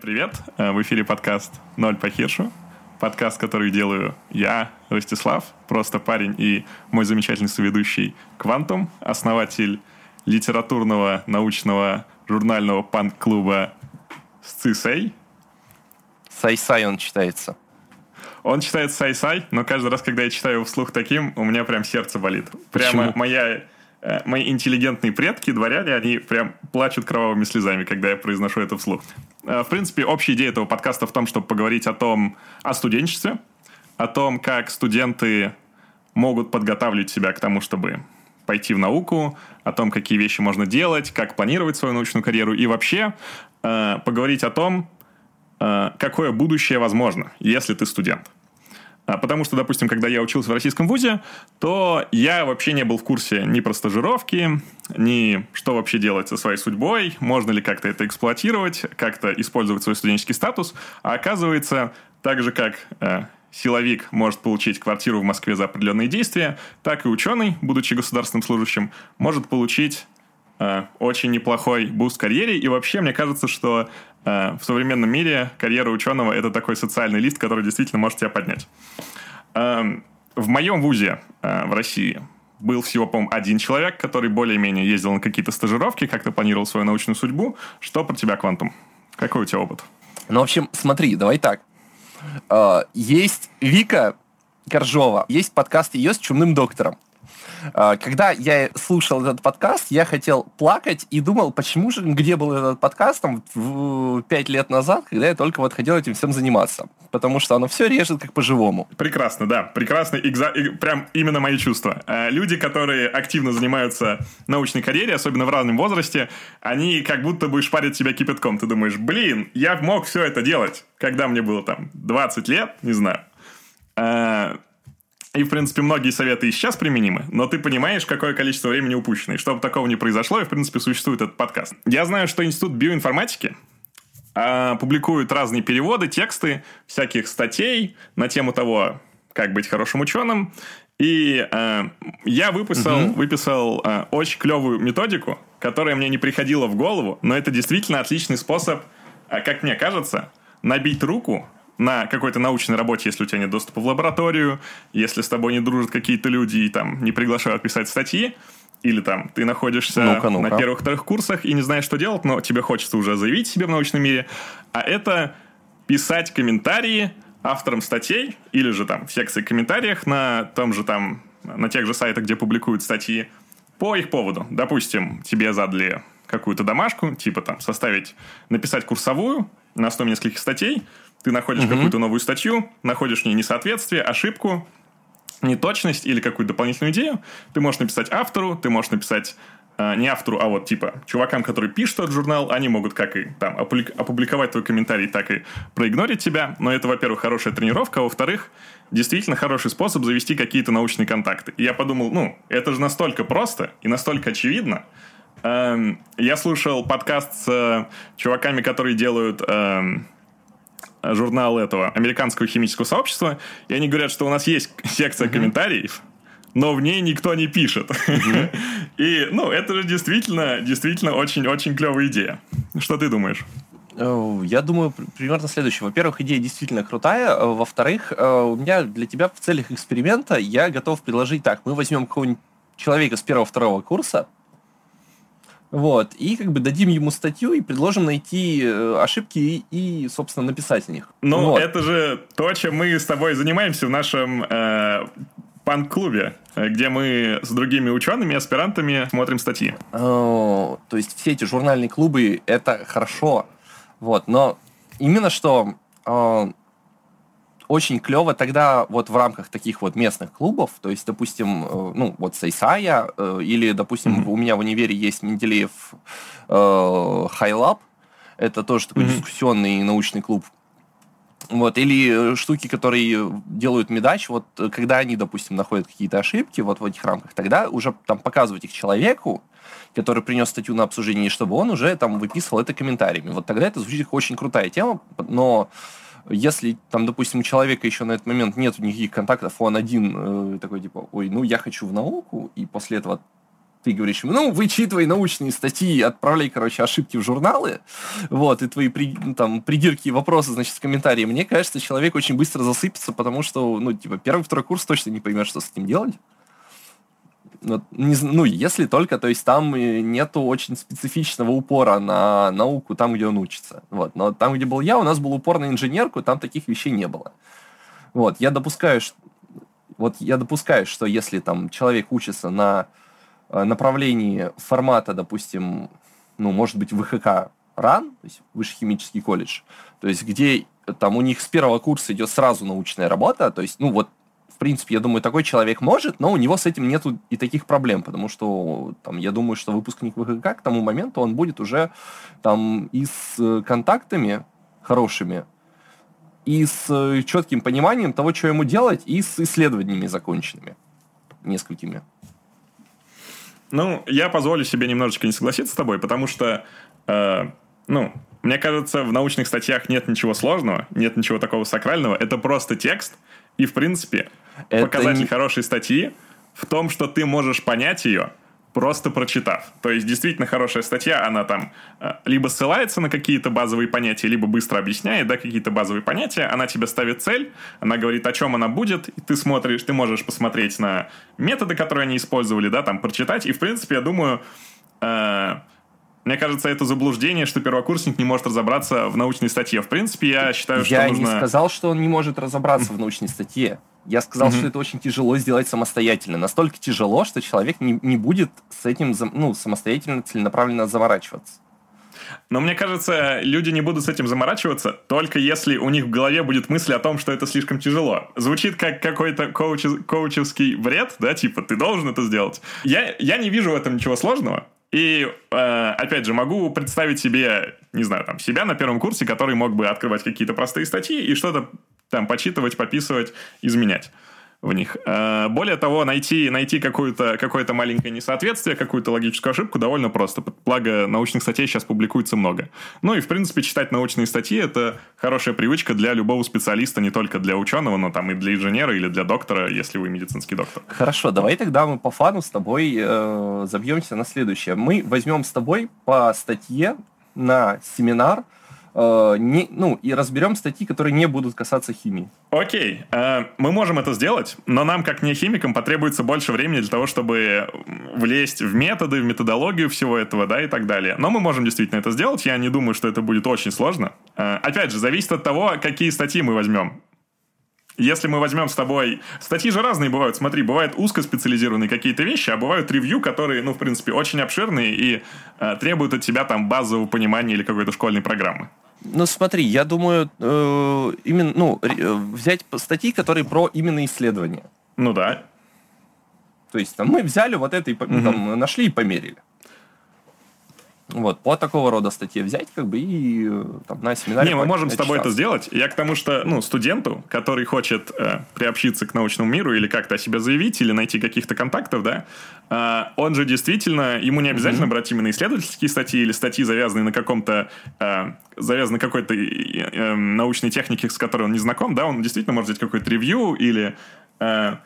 Привет! Э, в эфире подкаст «Ноль по хиршу». Подкаст, который делаю я, Ростислав, просто парень и мой замечательный соведущий Квантум, основатель литературного научного журнального панк-клуба «Сцисей». Сай-сай он читается. Он читает сай-сай, но каждый раз, когда я читаю его вслух таким, у меня прям сердце болит. Прямо Почему? моя э, мои интеллигентные предки, дворяне, они прям плачут кровавыми слезами, когда я произношу это вслух. Э, В принципе, общая идея этого подкаста в том, чтобы поговорить о том, о студенчестве, о том, как студенты могут подготавливать себя к тому, чтобы пойти в науку, о том, какие вещи можно делать, как планировать свою научную карьеру и вообще э, поговорить о том, э, какое будущее возможно, если ты студент. А, Потому что, допустим, когда я учился в российском вузе, то я вообще не был в курсе ни про стажировки, ни что вообще делать со своей судьбой, можно ли как-то это эксплуатировать, как-то использовать свой студенческий статус. А оказывается, так же как э, силовик может получить квартиру в Москве за определенные действия, так и ученый, будучи государственным служащим, может получить э, очень неплохой буст карьере. И вообще, мне кажется, что э, в современном мире карьера ученого это такой социальный лифт, который действительно может тебя поднять. Эм, в моем вузе э, в России был всего, по-моему, один человек, который более-менее ездил на какие-то стажировки, как-то планировал свою научную судьбу. Что про тебя, Квантум? Какой у тебя опыт? Ну, в общем, смотри, давай так. Есть Вика Коржова, есть подкаст ее с чумным доктором. Э, Когда я слушал этот подкаст, я хотел плакать и думал, почему же, где был этот подкаст там пять лет назад, когда я только вот хотел этим всем заниматься. Потому что оно все режет как по-живому. Прекрасно, да. Прекрасно. экза- Прям именно мои чувства. Э, Люди, которые активно занимаются научной карьерой, особенно в разном возрасте, они как будто бы шпарят себя кипятком. Ты думаешь, блин, я мог все это делать, когда мне было там 20 лет, не знаю. И, в принципе, многие советы и сейчас применимы, но ты понимаешь, какое количество времени упущено. И чтобы такого не произошло, и, в принципе, существует этот подкаст. Я знаю, что Институт биоинформатики а, публикуют разные переводы, тексты всяких статей на тему того, как быть хорошим ученым. И э, я выписал, выписал э, очень клевую методику, которая мне не приходила в голову, но это действительно отличный способ, э, как мне кажется, набить руку на какой-то научной работе, если у тебя нет доступа в лабораторию, если с тобой не дружат какие-то люди и там не приглашают писать статьи, или там ты находишься Ну-ка, ну-ка. на первых-вторых курсах и не знаешь, что делать, но тебе хочется уже заявить себе в научном мире, а это писать комментарии авторам статей или же там в секции комментариях на том же там, на тех же сайтах, где публикуют статьи, по их поводу. Допустим, тебе задали какую-то домашку, типа там составить, написать курсовую на основе нескольких статей, ты находишь какую-то новую статью, находишь в ней несоответствие, ошибку, неточность или какую-то дополнительную идею, ты можешь написать автору, ты можешь написать э, не автору, а вот типа чувакам, которые пишут этот журнал, они могут как и там опублик- опубликовать твой комментарий, так и проигнорить тебя. Но это, во-первых, хорошая тренировка, а во-вторых, действительно хороший способ завести какие-то научные контакты. И я подумал, ну, это же настолько просто и настолько очевидно. Эм, я слушал подкаст с э, чуваками, которые делают эм, журнал этого американского химического сообщества, и они говорят, что у нас есть секция комментариев, но в ней никто не пишет. И, ну, это же действительно, действительно очень-очень клевая идея. Что ты думаешь? Э, Я думаю, пр- примерно следующее. Во-первых, идея действительно крутая. Э, Во-вторых, э, у меня для тебя в целях эксперимента я готов предложить так. Мы возьмем какого-нибудь человека с первого-второго курса, вот, и как бы дадим ему статью и предложим найти э, ошибки и, и, собственно, написать о них. Ну, Вот. это же то, чем мы с тобой занимаемся в нашем э, панк-клубе, э, где мы с другими учеными, аспирантами смотрим статьи. Э, То есть все эти журнальные клубы это хорошо, вот, но именно что э, очень клево тогда вот в рамках таких вот местных клубов, то есть, допустим, э, ну, вот Сайсая, э, или, допустим, у меня в универе есть Менделеев э, Хайлаб, это тоже такой Мгм. дискуссионный научный клуб. Вот, или э, штуки, которые делают медач, вот э, когда они, допустим, находят какие-то ошибки вот в этих рамках, тогда уже там показывать их человеку, который принес статью на обсуждение, чтобы он уже там выписывал это комментариями. Вот тогда это звучит как очень крутая тема, но если там, допустим, у человека еще на этот момент нет никаких контактов, он один э, такой типа, ой, ну я хочу в науку, и после этого ты говоришь ему, ну, вычитывай научные статьи, отправляй, короче, ошибки в журналы, вот, и твои при, ну, там, придирки и вопросы, значит, в комментарии. Мне кажется, человек очень быстро засыпется, потому что, ну, типа, первый, второй курс точно не поймет, что с этим делать. Ну, ну, если только, то есть там нету очень специфичного упора на науку там, где он учится. Вот. Но там, где был я, у нас был упор на инженерку, там таких вещей не было. Вот. Я допускаю, что, вот я допускаю, что если там человек учится на Э, направлении формата, допустим, ну, может быть, ВХК РАН, то есть Высший химический колледж, то есть где там у них с первого курса идет сразу научная работа, то есть, ну, вот, принципе, я думаю, такой человек может, но у него с этим нету и таких проблем, потому что, там, я думаю, что выпускник ВХК к тому моменту он будет уже там и с э, контактами хорошими, и с э, четким пониманием того, что ему делать, и с исследованиями законченными несколькими. Ну, я позволю себе немножечко не согласиться с тобой, потому что, э, ну, мне кажется, в научных статьях нет ничего сложного, нет ничего такого сакрального. Это просто текст, и, в принципе, Это показатель не... хорошей статьи в том, что ты можешь понять ее, просто прочитав. То есть, действительно хорошая статья, она там э, либо ссылается на какие-то базовые понятия, либо быстро объясняет, да, какие-то базовые понятия, она тебе ставит цель, она говорит, о чем она будет, и ты смотришь, ты можешь посмотреть на методы, которые они использовали, да, там, прочитать, и, в принципе, я думаю, э, мне кажется, это заблуждение, что первокурсник не может разобраться в научной статье. В принципе, я считаю, что я нужно... Я не сказал, что он не может разобраться в научной статье. Я сказал, mm-hmm. что это очень тяжело сделать самостоятельно. Настолько тяжело, что человек не, не будет с этим ну, самостоятельно, целенаправленно заморачиваться. Но мне кажется, люди не будут с этим заморачиваться, только если у них в голове будет мысль о том, что это слишком тяжело. Звучит как какой-то коуч, коучевский бред, да, типа, ты должен это сделать. Я, я не вижу в этом ничего сложного. И, э, опять же, могу представить себе, не знаю, там, себя на первом курсе, который мог бы открывать какие-то простые статьи и что-то там почитывать, пописывать, изменять в них. Э, более того, найти, найти какое-то какое маленькое несоответствие, какую-то логическую ошибку довольно просто. Благо, научных статей сейчас публикуется много. Ну и, в принципе, читать научные статьи – это хорошая привычка для любого специалиста, не только для ученого, но там и для инженера или для доктора, если вы медицинский доктор. Хорошо, давай тогда мы по фану с тобой э, забьемся на следующее. Мы возьмем с тобой по статье на семинар – Э, не, ну, и разберем статьи, которые не будут касаться химии. Окей, э, мы можем это сделать, но нам, как не химикам, потребуется больше времени для того, чтобы влезть в методы, в методологию всего этого, да, и так далее. Но мы можем действительно это сделать, я не думаю, что это будет очень сложно. Э, опять же, зависит от того, какие статьи мы возьмем. Если мы возьмем с тобой... Статьи же разные бывают. Смотри, бывают узкоспециализированные какие-то вещи, а бывают ревью, которые, ну, в принципе, очень обширные и э, требуют от тебя там базового понимания или какой-то школьной программы. Ну, смотри, я думаю, э, именно, ну, э, взять статьи, которые про именно исследования. Ну да. То есть там, мы взяли вот это и угу. там, нашли и померили. Вот, по такого рода статье взять, как бы, и там, на семинаре... Не, мы можем с тобой это сделать. Я к тому, что, ну, студенту, который хочет э, приобщиться к научному миру или как-то о себе заявить, или найти каких-то контактов, да, э, он же действительно, ему не обязательно mm-hmm. брать именно исследовательские статьи или статьи, завязанные на каком-то, э, завязанные какой-то э, э, научной технике, с которой он не знаком, да, он действительно может взять какой-то ревью или... Э,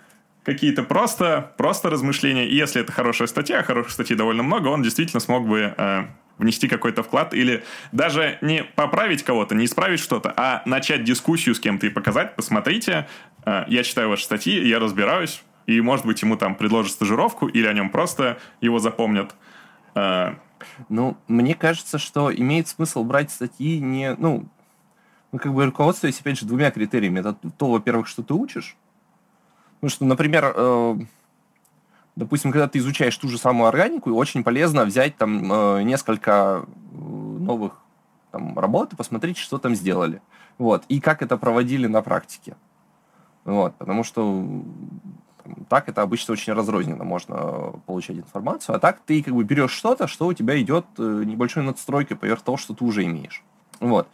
какие-то просто, просто размышления. И если это хорошая статья, хороших статей довольно много, он действительно смог бы э, внести какой-то вклад или даже не поправить кого-то, не исправить что-то, а начать дискуссию с кем-то и показать, посмотрите, э, я читаю ваши статьи, я разбираюсь, и, может быть, ему там предложат стажировку или о нем просто его запомнят. Э, ну, мне кажется, что имеет смысл брать статьи не, ну, ну, как бы руководствуясь, опять же, двумя критериями. Это то, во-первых, что ты учишь, Потому что, например, э, допустим, когда ты изучаешь ту же самую органику, очень полезно взять там э, несколько э, новых там, работ и посмотреть, что там сделали. Вот. И как это проводили на практике. Вот. Потому что так это обычно очень разрозненно можно получать информацию. А так ты как бы берешь что-то, что у тебя идет небольшой надстройкой поверх того, что ты уже имеешь. Вот.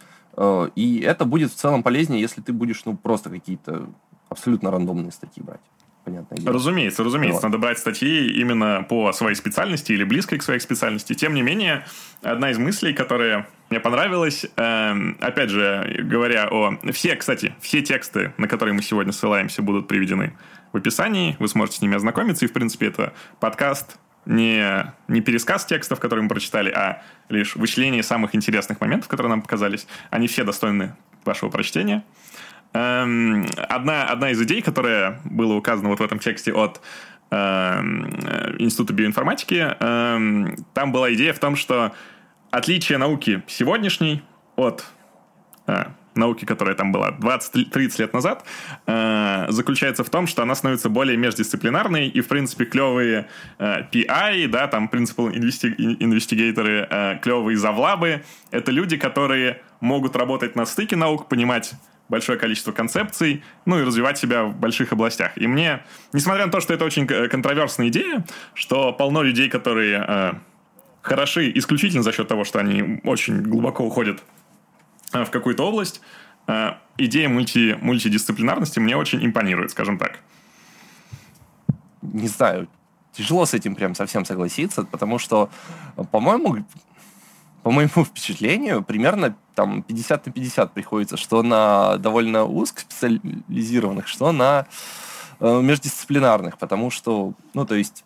И это будет в целом полезнее, если ты будешь ну, просто какие-то абсолютно рандомные статьи брать. Понятное дело. Разумеется, разумеется. Вот. Надо брать статьи именно по своей специальности или близкой к своей специальности. Тем не менее, одна из мыслей, которая мне понравилась, э, опять же, говоря о... Все, кстати, все тексты, на которые мы сегодня ссылаемся, будут приведены в описании. Вы сможете с ними ознакомиться. И, в принципе, это подкаст не, не пересказ текстов, которые мы прочитали, а лишь вычисление самых интересных моментов, которые нам показались. Они все достойны вашего прочтения. Эм, одна, одна из идей, которая была указана вот в этом тексте от эм, Института биоинформатики, эм, там была идея в том, что отличие науки сегодняшней от э, науки, которая там была 20-30 лет назад, э, заключается в том, что она становится более междисциплинарной, и, в принципе, клевые э, PI, да, там, принципал инвестигаторы, э, клевые завлабы, это люди, которые могут работать на стыке наук, понимать большое количество концепций, ну и развивать себя в больших областях. И мне, несмотря на то, что это очень контроверсная идея, что полно людей, которые э, хороши исключительно за счет того, что они очень глубоко уходят Э, в какую-то область, э, идея мульти, мультидисциплинарности мне очень импонирует, скажем так. Не знаю, тяжело с этим прям совсем согласиться, потому что, по-моему, по моему впечатлению, примерно там 50 на 50 приходится, что на довольно узкоспециализированных, что на э, междисциплинарных, потому что, ну, то есть,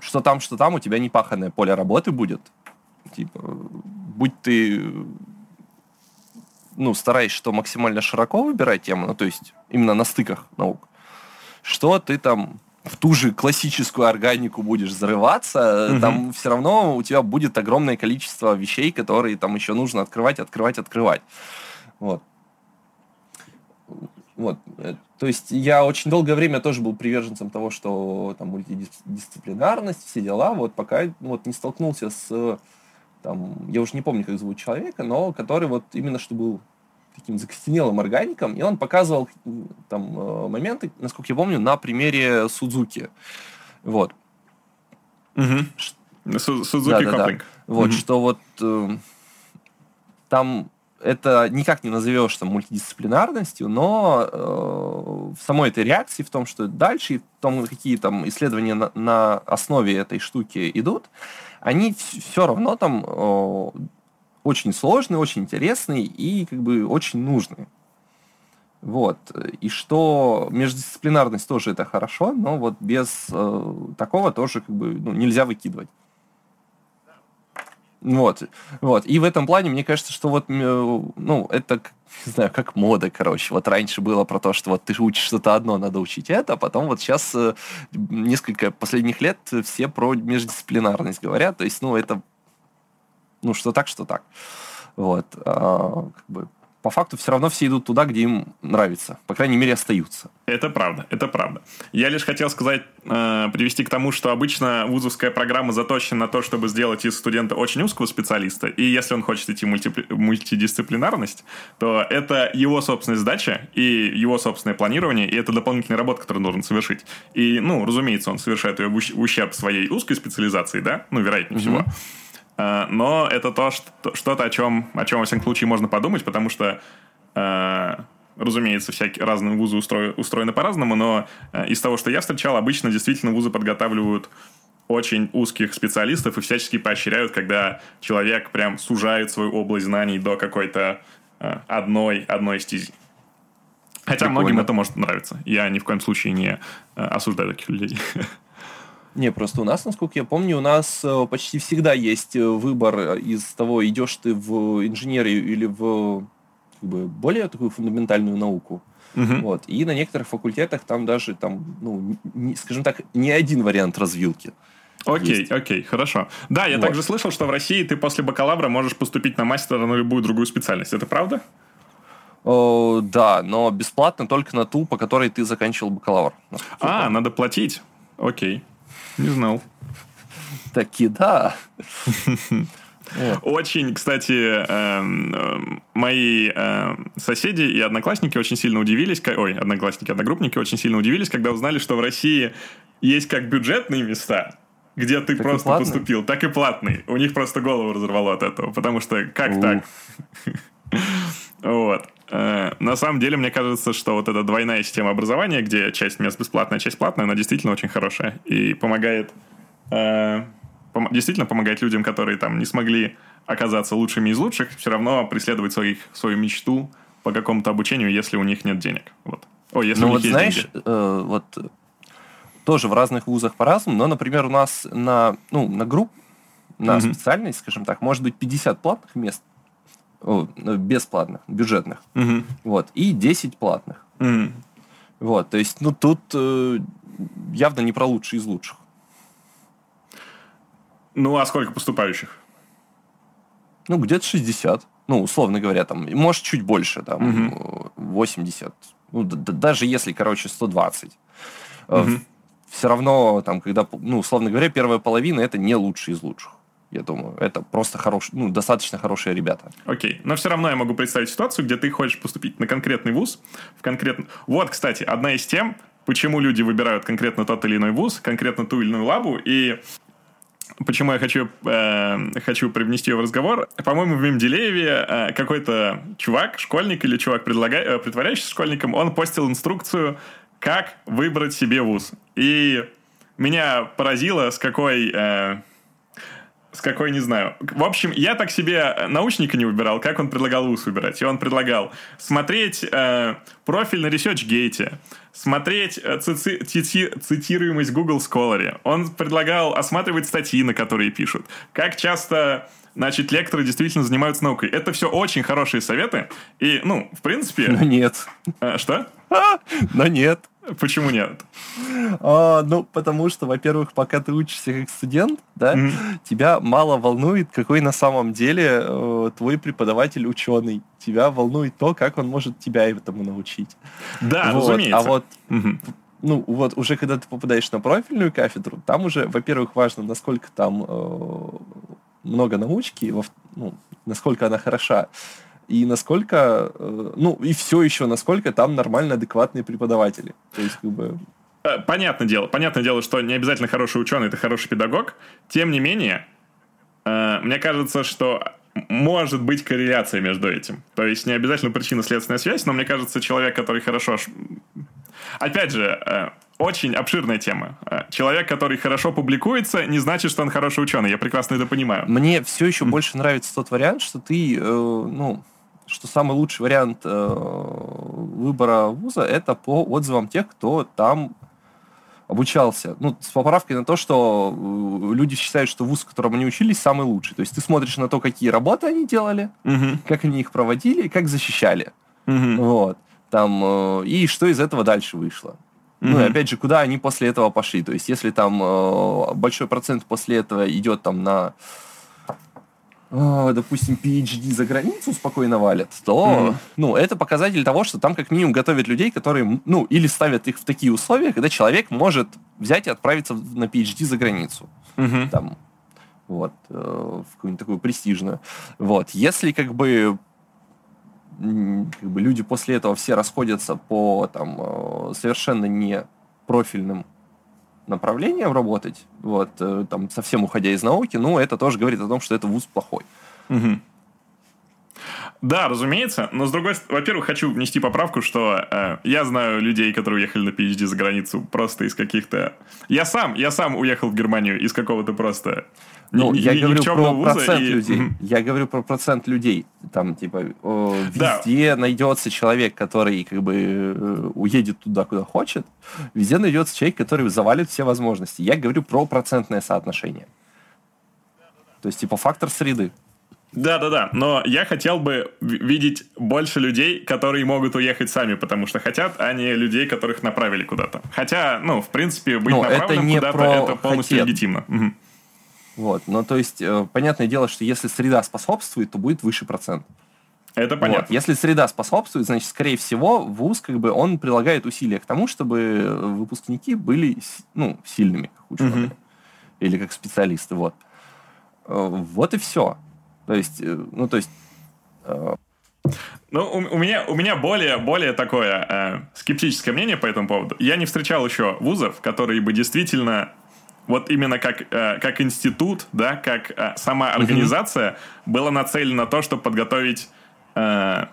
что там, что там, у тебя непаханное поле работы будет. Типа, будь ты ну, стараясь, что максимально широко выбирать тему, ну, то есть именно на стыках наук, что ты там в ту же классическую органику будешь зарываться, угу. там все равно у тебя будет огромное количество вещей, которые там еще нужно открывать, открывать, открывать. Вот. Вот. Э, то есть я очень долгое время тоже был приверженцем того, что там мультидисциплинарность, все дела, вот пока вот не столкнулся с там, я уже не помню, как зовут человека, но который вот именно что был таким закостенелым органиком, и он показывал там э, моменты, насколько я помню, на примере Судзуки. Вот. Угу. Судзуки да, да, да. Вот, угу. что вот э, там это никак не назовешь там мультидисциплинарностью, но э, в самой этой реакции, в том, что дальше, и в том, какие там исследования на, на основе этой штуки идут, они все равно там э, очень сложные, очень интересные и как бы очень нужные. Вот. И что междисциплинарность тоже это хорошо, но вот без э, такого тоже как бы ну, нельзя выкидывать. Вот, вот. И в этом плане, мне кажется, что вот, ну, это, не знаю, как мода, короче. Вот раньше было про то, что вот ты учишь что-то одно, надо учить это, а потом вот сейчас э, несколько последних лет все про междисциплинарность говорят. То есть, ну, это, ну, что так, что так. Вот. А, как бы по факту все равно все идут туда, где им нравится. По крайней мере, остаются. Это правда, это правда. Я лишь хотел сказать, э, привести к тому, что обычно вузовская программа заточена на то, чтобы сделать из студента очень узкого специалиста, и если он хочет идти мульти, мультидисциплинарность, то это его собственная задача и его собственное планирование, и это дополнительная работа, которую он должен совершить. И, ну, разумеется, он совершает ее в ущерб своей узкой специализации, да, ну, вероятнее mm-hmm. всего. Э, но это то, что-то, о чем, о чем, во всяком случае, можно подумать, потому что, э, разумеется, всякие разные вузы устроены по-разному, но э, из того, что я встречал, обычно действительно вузы подготавливают очень узких специалистов и всячески поощряют, когда человек прям сужает свою область знаний до какой-то одной, одной стези. Хотя Прикольно. многим это может нравиться. Я ни в коем случае не осуждаю таких людей. Не, просто у нас, насколько я помню, у нас э, почти всегда есть э, выбор из того, идешь ты в инженерию или в как бы, более такую фундаментальную науку. Угу. Вот. И на некоторых факультетах там даже, там, ну, не, скажем так, не один вариант развилки. Окей, есть. окей, хорошо. Да, я вот. также слышал, что в России ты после бакалавра можешь поступить на мастера на любую другую специальность. Это правда? О, да, но бесплатно только на ту, по которой ты заканчивал бакалавр. А, надо платить. Окей. Не знал. Таки да. Очень, кстати, эм, эм, мои эм, соседи и одноклассники очень сильно удивились, ой, одноклассники, одногруппники очень сильно удивились, когда узнали, что в России есть как бюджетные места, где ты так просто поступил, так и платные. У них просто голову разорвало от этого, потому что как так? Вот. Э, на самом деле, мне кажется, что вот эта двойная система образования, где часть мест бесплатная, часть платная, она действительно очень хорошая и помогает, э, действительно помогает людям, которые там не смогли оказаться лучшими из лучших, все равно преследовать своих, свою мечту по какому-то обучению, если у них нет денег. Вот. О, если ну у них вот есть знаешь, деньги. Э, вот тоже в разных вузах по-разному, но, например, у нас на, ну, на групп, на Мгм. специальность, скажем так, может быть 50 платных мест, о, ну, бесплатных, бюджетных, Мгм. вот, и 10 платных. Мгм. Вот, то есть, ну, тут э, явно не про лучшие из лучших. Ну, а сколько поступающих? Ну, где-то 60. Ну, условно говоря, там, может, чуть больше, там, э, 80. Ну, даже если, короче, 120. Мгм. Все равно, там, когда, ну, условно говоря, первая половина это не лучшие из лучших. Я думаю, это просто хорошие, ну, достаточно хорошие ребята. Окей, но все равно я могу представить ситуацию, где ты хочешь поступить на конкретный вуз, в конкретно... Вот, кстати, одна из тем, почему люди выбирают конкретно тот или иной вуз, конкретно ту или иную лабу, и почему я хочу, э, хочу привнести ее в разговор. По-моему, в Мемделееве э, какой-то чувак, школьник или чувак, предлага... э, притворяющийся школьником, он постил инструкцию, как выбрать себе вуз. И меня поразило, с какой... э, какой, не знаю. В общем, я так себе научника не выбирал, как он предлагал вуз выбирать. И он предлагал смотреть э, профиль на ResearchGate, смотреть э, цици- цити- цитируемость Google Scholar. Он предлагал осматривать статьи, на которые пишут. Как часто значит, лекторы действительно занимаются наукой. Это все очень хорошие советы. И, ну, в Но принципе... нет. э, что? Но нет. Почему нет? А, ну, потому что, во-первых, пока ты учишься как студент, да, Мгм. тебя мало волнует, какой на самом деле э, твой преподаватель ученый. Тебя волнует то, как он может тебя этому научить. Да, Вот. разумеется. А вот Мгм. ну, вот уже когда ты попадаешь на профильную кафедру, там уже, во-первых, важно, насколько там э, много научки, во- ну, насколько она хороша, и насколько, э, ну, и все еще, насколько там нормально адекватные преподаватели. То есть, как бы, Э, Понятное дело, понятное дело, что не обязательно хороший ученый это хороший педагог. Тем не менее, э, мне кажется, что может быть корреляция между этим. То есть не обязательно причинно-следственная связь, но мне кажется, человек, который хорошо... Опять же, очень обширная тема. Э, Человек, который хорошо публикуется, не значит, что он хороший ученый. Я прекрасно это понимаю. мне все еще больше нравится тот вариант, что ты, э, ну, что самый лучший вариант э, выбора вуза это по отзывам тех, кто там обучался. Ну, с поправкой на то, что э, люди считают, что вуз, в котором они учились, самый лучший. То есть ты смотришь на то, какие работы они делали, Мгм. как они их проводили как защищали. Мгм. Вот. Там, э, и что из этого дальше вышло. Ну, и опять же, куда они после этого пошли. То есть, если там э, большой процент после этого идет там на, э, допустим, PhD за границу спокойно валят, то, Мгм. ну, это показатель того, что там как минимум готовят людей, которые, ну, или ставят их в такие условия, когда человек может взять и отправиться на PhD за границу Мгм. там, вот, э, в какую-нибудь такую престижную. Вот, если как бы как бы люди после этого все расходятся по там э, совершенно не профильным направлениям работать, вот, э, там совсем уходя из науки, ну, это тоже говорит о том, что это вуз плохой. Мгм. Да, разумеется, но с другой стороны, во-первых, хочу внести поправку, что э, я знаю людей, которые уехали на PhD за границу просто из каких-то... Я сам, я сам уехал в Германию из какого-то просто Ну, ни- я ни- говорю про процент и- людей. Я говорю про процент людей. Там, типа, Да. везде найдется человек, который как бы э, уедет туда, куда хочет. Везде найдется человек, который завалит все возможности. Я говорю про процентное соотношение. То есть, типа, фактор среды. Да-да-да, но я хотел бы ви- видеть больше людей, которые могут уехать сами, потому что хотят, а не людей, которых направили куда-то. Хотя, ну, в принципе, быть Ну, это направленным не куда-то, про это полностью хотят. легитимно. Мгм. Вот. Но, то есть, э, понятное дело, что если среда способствует, то будет выше процент. Это Вот. понятно. Если среда способствует, значит, скорее всего, вуз как бы он прилагает усилия к тому, чтобы выпускники были ну, сильными, как ученые. Мгм. Или как специалисты. Вот. Э, Вот и все. То есть, э, ну, то есть, э, Ну, у, у меня, у меня более, более такое э, скептическое мнение по этому поводу. Я не встречал еще вузов, которые бы действительно вот именно как, э, как институт, да, как э, сама организация была нацелена на то, чтобы подготовить э,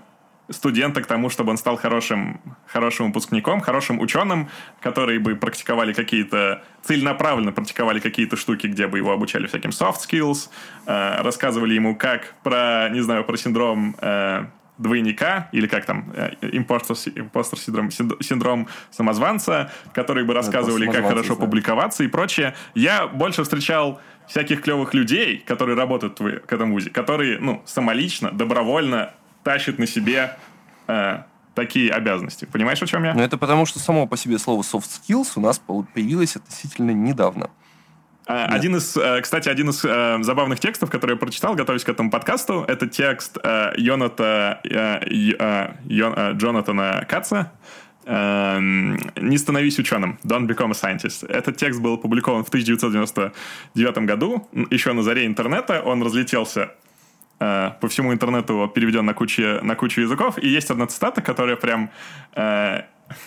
студента к тому, чтобы он стал хорошим, хорошим выпускником, хорошим ученым, которые бы практиковали какие-то, целенаправленно практиковали какие-то штуки, где бы его обучали всяким soft skills, э, рассказывали ему, как про, не знаю, про синдром э, двойника, или как там, импостер, импостер синдром, синдром самозванца, которые бы рассказывали, как хорошо публиковаться и прочее. Я больше встречал всяких клевых людей, которые работают в этом вузе, которые, ну, самолично, добровольно тащат на себе э, такие обязанности. Понимаешь, о чем я? Ну, это потому, что само по себе слово soft skills у нас появилось относительно недавно. А, один из, э, кстати, один из э, забавных текстов, который я прочитал, готовясь к этому подкасту, это текст э, Йоната, Джонатана Каца «Не становись ученым», «Don't become a scientist». Этот текст был опубликован в 1999 году, еще на заре интернета. Он разлетелся по всему интернету, переведен на кучу, на кучу языков. И есть одна цитата, которая прям...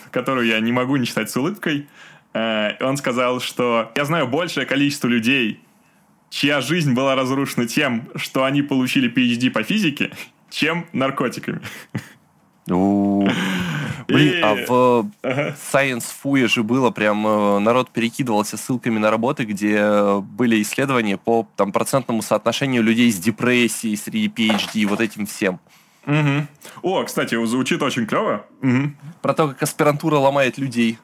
которую я не могу не читать с улыбкой. Он сказал, что «Я знаю большее количество людей, чья жизнь была разрушена тем, что они получили PhD по физике, чем наркотиками». Блин, а в Science Fu же было прям, э, народ перекидывался ссылками на работы, где были исследования по там, процентному соотношению людей с депрессией среди PhD, вот этим всем. Угу. О, кстати, звучит очень клево. Угу. Про то, как аспирантура ломает людей.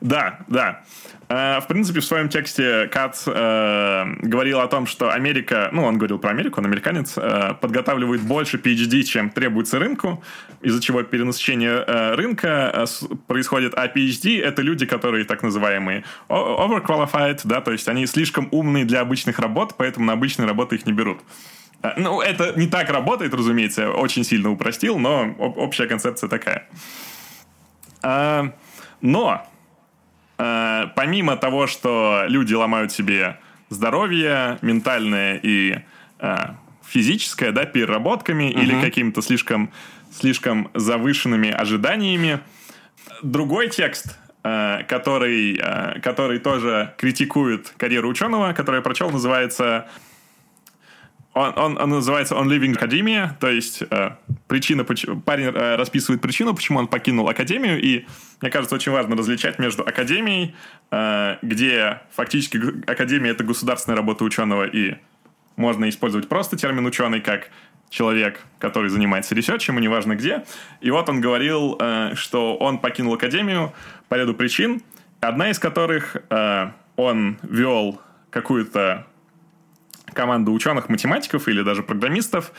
Да, да. Э, в принципе, в своем тексте Кат э, говорил о том, что Америка, ну, он говорил про Америку, он американец, э, подготавливает больше PhD, чем требуется рынку, из-за чего перенасыщение э, рынка э, происходит. А PhD — это люди, которые так называемые overqualified, да, то есть они слишком умные для обычных работ, поэтому на обычные работы их не берут. Э, ну, это не так работает, разумеется, очень сильно упростил, но общая концепция такая. Э, но Э, помимо того, что люди ломают себе здоровье, ментальное и э, физическое, да, переработками угу. или какими-то слишком, слишком завышенными ожиданиями, другой текст, который, который тоже критикует карьеру ученого, который я прочел, называется он, он, он называется On Living Academia, то есть э, причина, парень э, расписывает причину, почему он покинул Академию, и мне кажется, очень важно различать между Академией, э, где фактически Академия — это государственная работа ученого, и можно использовать просто термин «ученый» как человек, который занимается ресерчем, и неважно где. И вот он говорил, э, что он покинул Академию по ряду причин, одна из которых э, он вел какую-то команду ученых-математиков или даже программистов,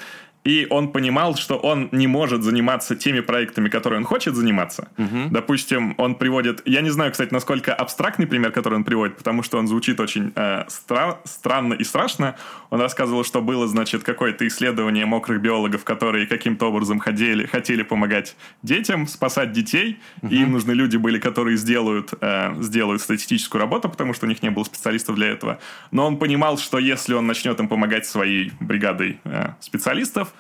и он понимал, что он не может заниматься теми проектами, которые он хочет заниматься. Угу. Допустим, он приводит... Я не знаю, кстати, насколько абстрактный пример, который он приводит, потому что он звучит очень э, стра... странно и страшно. Он рассказывал, что было, значит, какое-то исследование мокрых биологов, которые каким-то образом ходили, хотели помогать детям, спасать детей, угу. и им нужны люди были, которые сделают, э, сделают статистическую работу, потому что у них не было специалистов для этого. Но он понимал, что если он начнет им помогать своей бригадой э, специалистов,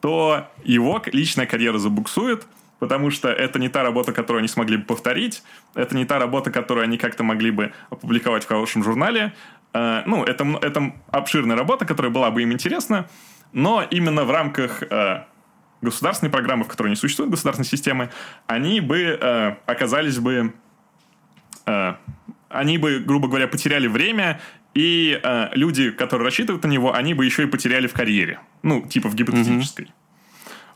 то его личная карьера забуксует, потому что это не та работа, которую они смогли бы повторить, это не та работа, которую они как-то могли бы опубликовать в хорошем журнале. Э, ну, это, это обширная работа, которая была бы им интересна, но именно в рамках э, государственной программы, в которой не существует государственной системы, они бы э, оказались бы они бы, грубо говоря, потеряли время, и э, люди, которые рассчитывают на него, они бы еще и потеряли в карьере. Ну, типа в гипотетической. Mm-hmm.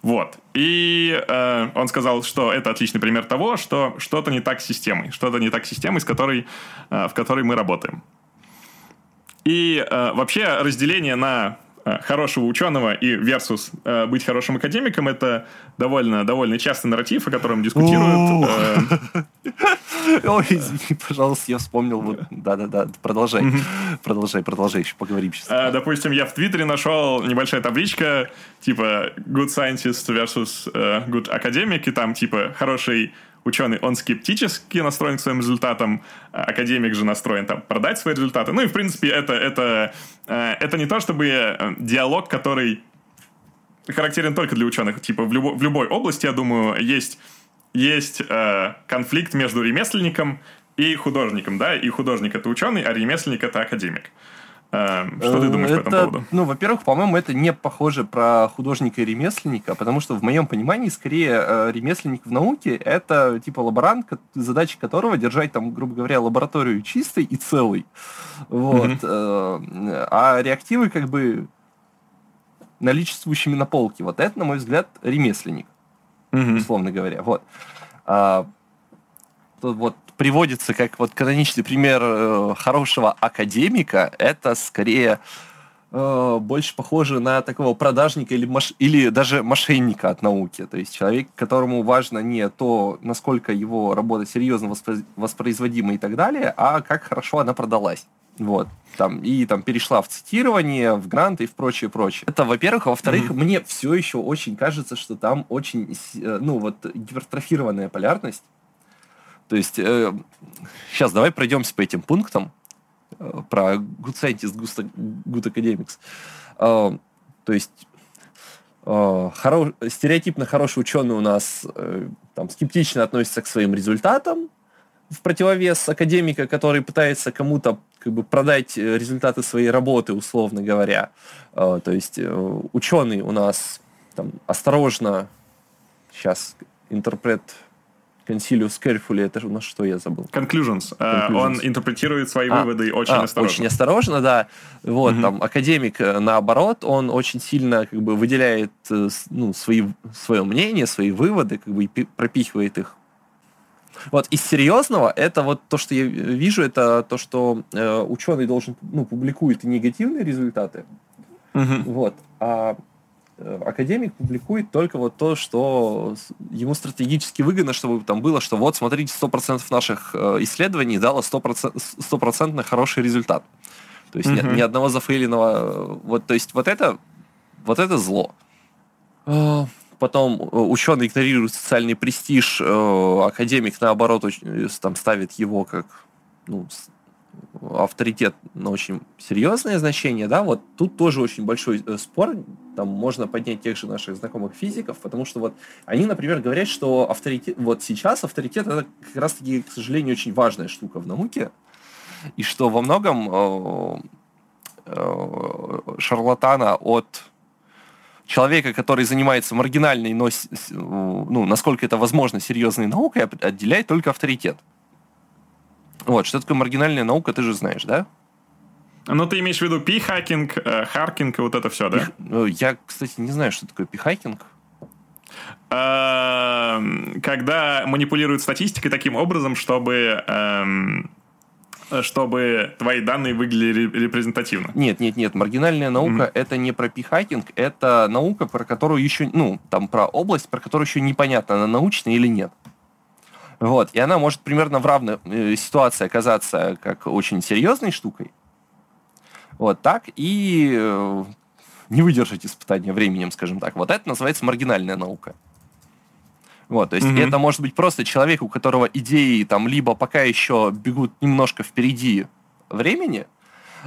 Вот. И э, он сказал, что это отличный пример того, что что-то не так с системой. Что-то не так с системой, с которой, э, в которой мы работаем. И э, вообще разделение на хорошего ученого и versus э, быть хорошим академиком это довольно, довольно частый нарратив, о котором дискутируют. Э. Ой, извини, пожалуйста, я вспомнил. Вот, да-да-да, продолжай. Продолжай, продолжай, еще поговорим сейчас. Допустим, я в Твиттере нашел небольшая табличка, типа good scientist versus good academic, и там, типа, хороший ученый, он скептически настроен к своим результатам, а академик же настроен там продать свои результаты. Ну и, в принципе, это, это, э, это не то, чтобы э, диалог, который характерен только для ученых. Типа в, любо, в любой области, я думаю, есть, есть э, конфликт между ремесленником и художником, да, и художник это ученый, а ремесленник это академик. Эм, что ты думаешь это, по этому поводу? Ну, во-первых, по-моему, это не похоже про художника и ремесленника, потому что в моем понимании, скорее, э, ремесленник в науке — это типа лаборант, задача которого держать, там, грубо говоря, лабораторию чистой и целой. Вот. Mm-hmm. А реактивы как бы наличествующими на полке. Вот это, на мой взгляд, ремесленник. угу. условно говоря. Вот. Вот приводится как вот каноничный пример э, хорошего академика, это скорее э, больше похоже на такого продажника или, маш... или даже мошенника от науки. То есть человек, которому важно не то, насколько его работа серьезно воспро... воспроизводима и так далее, а как хорошо она продалась. Вот. Там, и там перешла в цитирование, в гранты и в прочее, прочее. Это, во-первых. А во-вторых, mm-hmm. мне все еще очень кажется, что там очень, э, ну, вот, гипертрофированная полярность. То есть, э, сейчас давай пройдемся по этим пунктам э, про good scientist, good academics. Э, то есть, э, хоро... стереотипно хороший ученый у нас э, там, скептично относится к своим результатам, в противовес академика, который пытается кому-то как бы продать э, результаты своей работы, условно говоря. Э, то есть э, ученый у нас там осторожно, сейчас интерпрет Concilius Carefully, это у нас что я забыл? Conclusions. Conclusions. Он интерпретирует свои а, выводы очень а, осторожно. Очень осторожно, да. Вот, угу. там, академик, наоборот, он очень сильно как бы выделяет ну, свои, свое мнение, свои выводы, как бы и пропихивает их вот из серьезного это вот то, что я вижу, это то, что э, ученый должен, ну, публикует негативные результаты, угу. вот, а э, академик публикует только вот то, что ему стратегически выгодно, чтобы там было, что вот, смотрите, 100% наших э, исследований дало 100%, 100% хороший результат. То есть угу. ни, ни одного зафейленного... Вот, то есть вот это, вот это зло. А, потом э, ученый игнорирует социальный престиж, э, академик, наоборот, э, там ставит его как ну, авторитет на очень серьезное значение, да, вот тут тоже очень большой спор, там можно поднять тех же наших знакомых физиков, потому что вот они, например, говорят, что авторитет, вот сейчас авторитет это как раз-таки, к сожалению, очень важная штука в науке, и что во многом э, э, шарлатана от человека, который занимается маргинальной, но, ну, насколько это возможно, серьезной наукой, отделяет только авторитет. Вот, что такое маргинальная наука, ты же знаешь, да? Ну, ты имеешь в виду пи-хакинг, э, харкинг и вот это все, да? Пих... Ну, я, кстати, не знаю, что такое пи-хакинг. Эм, когда манипулируют статистикой таким образом, чтобы эм, чтобы твои данные выглядели репрезентативно. Нет, нет, нет. Маргинальная наука mm-hmm. это не про пихакинг, это наука, про которую еще, ну, там про область, про которую еще непонятно, она научная или нет. Вот. И она может примерно в равной э, ситуации оказаться как очень серьезной штукой. Вот так и э, не выдержать испытания временем, скажем так. Вот это называется маргинальная наука. Вот, то есть mm-hmm. это может быть просто человек, у которого идеи там либо пока еще бегут немножко впереди времени,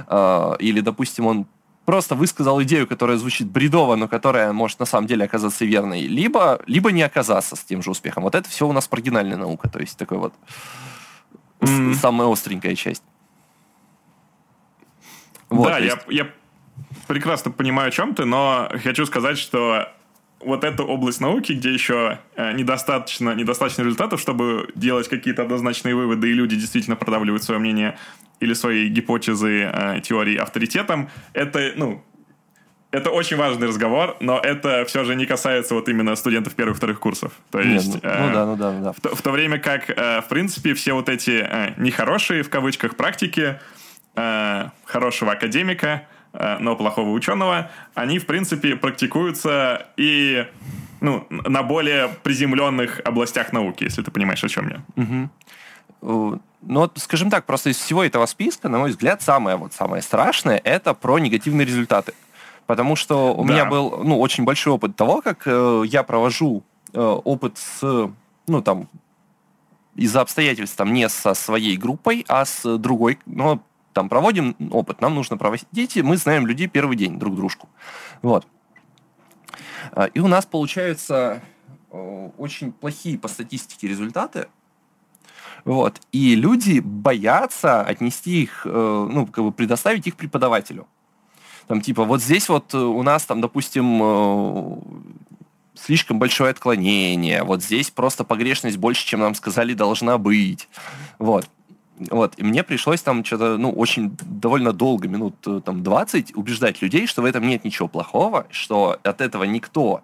э, или, допустим, он просто высказал идею, которая звучит бредово, но которая может на самом деле оказаться верной, либо, либо не оказаться с тем же успехом. Вот это все у нас маргинальная наука, то есть такой вот mm-hmm. самая остренькая часть. Вот, да, есть... я, я прекрасно понимаю, о чем ты, но хочу сказать, что вот эту область науки, где еще э, недостаточно, недостаточно результатов, чтобы делать какие-то однозначные выводы, и люди действительно продавливают свое мнение или свои гипотезы, э, теории авторитетом, это, ну, это очень важный разговор, но это все же не касается вот именно студентов первых-вторых курсов. То есть, Нет, ну, э, ну да, ну да, ну да. В, то, в то время как, э, в принципе, все вот эти э, нехорошие, в кавычках, практики э, хорошего академика, но плохого ученого, они, в принципе, практикуются и ну, на более приземленных областях науки, если ты понимаешь, о чем я. Угу. Ну, вот, скажем так, просто из всего этого списка, на мой взгляд, самое, вот, самое страшное – это про негативные результаты. Потому что у да. меня был ну, очень большой опыт того, как э, я провожу э, опыт с, ну, там, из-за обстоятельств, там, не со своей группой, а с другой, но там проводим опыт, нам нужно проводить, мы знаем людей первый день друг дружку. Вот. А, и у нас получаются э, очень плохие по статистике результаты. Вот. И люди боятся отнести их, э, ну, как бы предоставить их преподавателю. Там, типа, вот здесь вот у нас, там, допустим, э, слишком большое отклонение, вот здесь просто погрешность больше, чем нам сказали, должна быть. Вот. Вот, и мне пришлось там что-то, ну, очень довольно долго, минут э, там 20, убеждать людей, что в этом нет ничего плохого, что от этого никто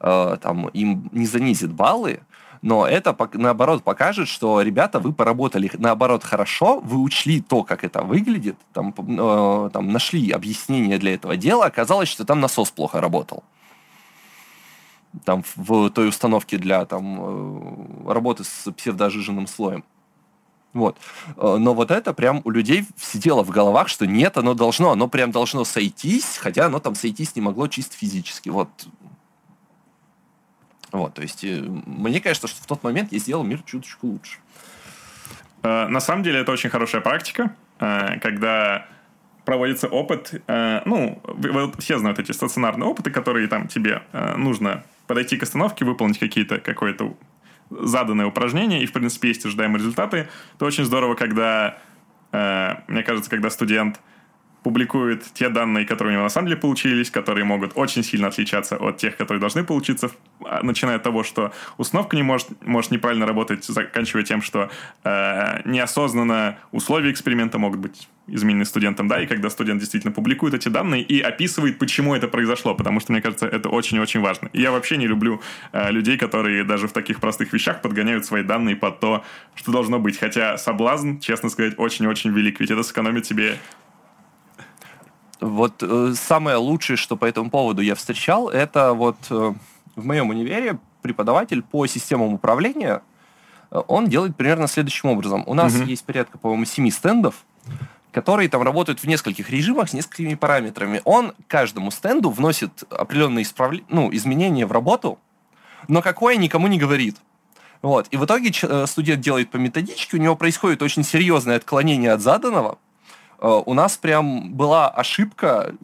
э, там им не занизит баллы, но это, наоборот, покажет, что, ребята, вы поработали, наоборот, хорошо, вы учли то, как это выглядит, там, э, там нашли объяснение для этого дела, оказалось, что там насос плохо работал. Там в той установке для там, э, работы с псевдожиженным слоем. Вот. Э, но вот это прям у людей сидело в головах, что нет, оно должно, оно прям должно сойтись, хотя оно там сойтись не могло чисто физически. Вот вот, то есть, э, мне кажется, что в тот момент я сделал мир чуточку лучше. Э, на самом деле, это очень хорошая практика, когда проводится опыт, ну, все знают эти стационарные опыты, которые там тебе нужно подойти к остановке, выполнить какие-то, какое-то заданное упражнение, и, в принципе, есть ожидаемые результаты, то очень здорово, когда, мне кажется, когда студент публикует те данные, которые у него на самом деле получились, которые могут очень сильно отличаться от тех, которые должны получиться, а, начиная от того, что установка не может, может неправильно работать, заканчивая тем, что э, неосознанно условия эксперимента могут быть изменены студентом, да, и когда студент действительно публикует эти данные и описывает, почему это произошло, потому что, мне кажется, это очень-очень важно. И я вообще не люблю э, людей, которые даже в таких простых вещах подгоняют свои данные под то, что должно быть, хотя соблазн, честно сказать, очень-очень велик, ведь это сэкономит тебе вот э, самое лучшее, что по этому поводу я встречал, это вот э, в моем универе преподаватель по системам управления, э, он делает примерно следующим образом. У нас угу. есть порядка, по-моему, семи стендов, которые там работают в нескольких режимах с несколькими параметрами. Он каждому стенду вносит определенные исправ... ну, изменения в работу, но какое никому не говорит. Вот. И в итоге э, студент делает по методичке, у него происходит очень серьезное отклонение от заданного, у нас прям была ошибка,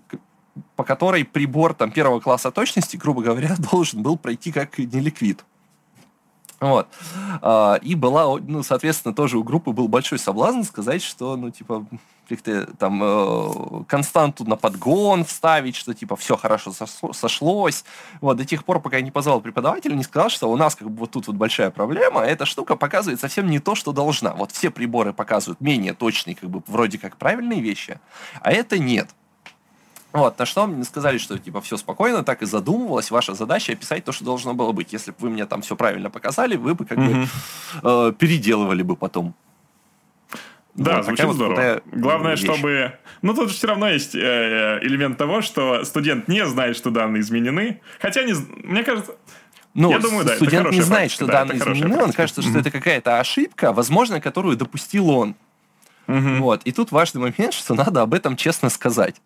по которой прибор там, первого класса точности, грубо говоря, должен был пройти как неликвид. Вот. А, и была, ну, соответственно, тоже у группы был большой соблазн сказать, что, ну, типа, как-то там э, константу на подгон вставить, что, типа, все хорошо сошлось. Вот, до тех пор, пока я не позвал преподавателя, не сказал, что у нас, как бы, вот тут вот большая проблема, эта штука показывает совсем не то, что должна. Вот все приборы показывают менее точные, как бы, вроде как правильные вещи, а это нет. Вот, на что мне сказали, что типа все спокойно, так и задумывалась. Ваша задача описать то, что должно было быть. Если бы вы мне там все правильно показали, вы бы как mm-hmm. бы э, переделывали бы потом. Да, вот, звучит здорово. Главное, вещь. чтобы... Ну, тут все равно есть э, э, элемент того, что студент не знает, что данные изменены. Хотя, не... мне кажется... Ну, я думаю, да, студент не знает, практика, что да, данные изменены, практика. он кажется, что mm-hmm. это какая-то ошибка, возможно, которую допустил он. Mm-hmm. Вот. И тут важный момент, что надо об этом честно сказать.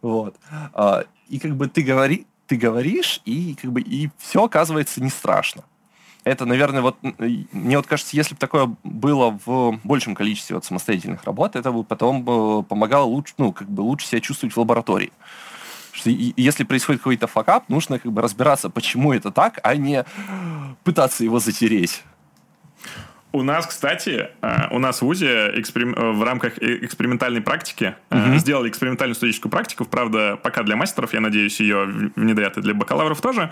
Вот. А, и как бы ты, говори, ты говоришь, и как бы и все оказывается не страшно. Это, наверное, вот мне вот кажется, если бы такое было в большем количестве вот самостоятельных работ, это бы потом бы помогало лучше, ну, как бы лучше себя чувствовать в лаборатории. Что если происходит какой-то факап, нужно как бы разбираться, почему это так, а не пытаться его затереть. У нас, кстати, э, у нас в эксперим... Э, в рамках э, экспериментальной практики угу. сделали экспериментальную студенческую практику, правда, пока для мастеров, я надеюсь, ее внедрят и для бакалавров тоже.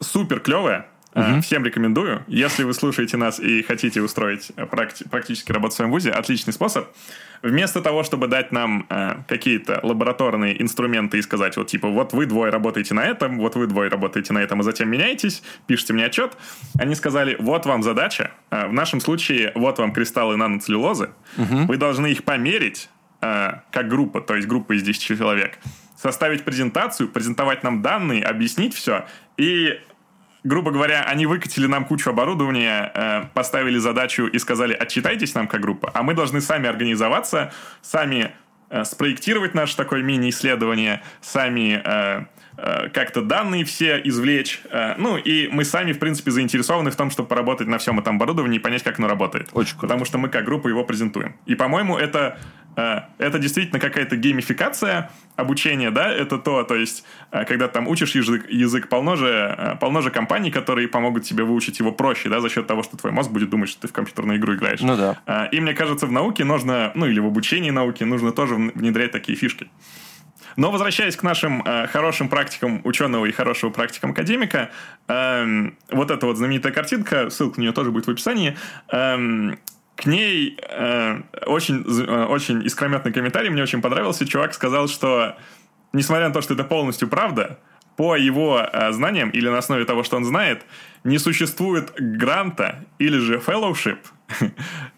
Супер клевая. Угу. Всем рекомендую. Если вы слушаете нас и хотите устроить практи- практически работу в своем ВУЗе, отличный способ. Вместо того, чтобы дать нам э, какие-то лабораторные инструменты и сказать, вот типа, вот вы двое работаете на этом, вот вы двое работаете на этом, а затем меняетесь, пишите мне отчет, они сказали, вот вам задача, э, в нашем случае, вот вам кристаллы наноцеллюлозы, угу. вы должны их померить, э, как группа, то есть группа из 10 человек, составить презентацию, презентовать нам данные, объяснить все, и грубо говоря, они выкатили нам кучу оборудования, э, поставили задачу и сказали, отчитайтесь нам как группа, а мы должны сами организоваться, сами э, спроектировать наше такое мини-исследование, сами э, как-то данные все извлечь. Э, ну, и мы сами, в принципе, заинтересованы в том, чтобы поработать на всем этом оборудовании и понять, как оно работает. Очень круто. Потому что мы как группа его презентуем. И, по-моему, это Э, это действительно какая-то геймификация обучения, да, это то, то есть, э, когда там учишь язык, язык полно, же, э, полно же компаний, которые помогут тебе выучить его проще, да, за счет того, что твой мозг будет думать, что ты в компьютерную игру играешь. Ну да. И мне кажется, в науке нужно, ну или в обучении науки нужно тоже внедрять такие фишки. Но возвращаясь к нашим э, хорошим практикам ученого и хорошего практикам академика, э, вот эта вот знаменитая картинка, ссылка на нее тоже будет в описании, э, к ней э, очень, э, очень искрометный комментарий, мне очень понравился. Чувак сказал, что несмотря на то, что это полностью правда, по его э, знаниям или на основе того, что он знает, не существует гранта или же fellowship,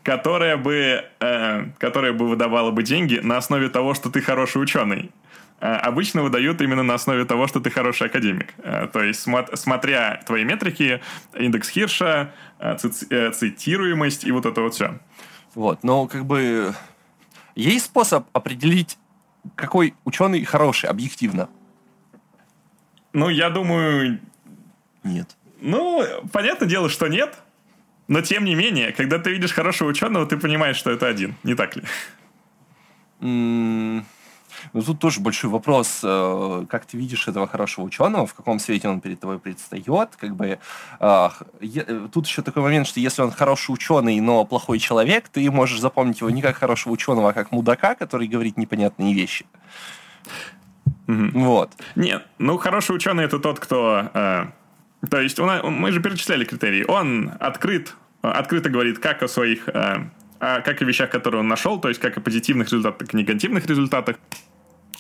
которая бы, э, которая бы выдавала бы деньги на основе того, что ты хороший ученый. Э, обычно выдают именно на основе того, что ты хороший академик. Э, то есть, смо- смотря твои метрики, индекс Хирша, э, ци- цитируемость и вот это вот все. Вот, но как бы есть способ определить, какой ученый хороший, объективно? Ну, я думаю... Нет. Ну, понятное дело, что нет. Но тем не менее, когда ты видишь хорошего ученого, ты понимаешь, что это один, не так ли? М, Ну, тут тоже большой вопрос, э, как ты видишь этого хорошего ученого, в каком свете он перед тобой предстает. Как бы, э, тут еще такой момент, что если он хороший ученый, но плохой человек, ты можешь запомнить его не как хорошего ученого, а как мудака, который говорит непонятные вещи. Вот. Нет, ну хороший ученый это тот, кто... э, то есть нас- мы же перечисляли критерии. Он открыт, открыто говорит как о своих... э, о- как о вещах, которые он нашел, то есть как о позитивных результатах, так и негативных результатах.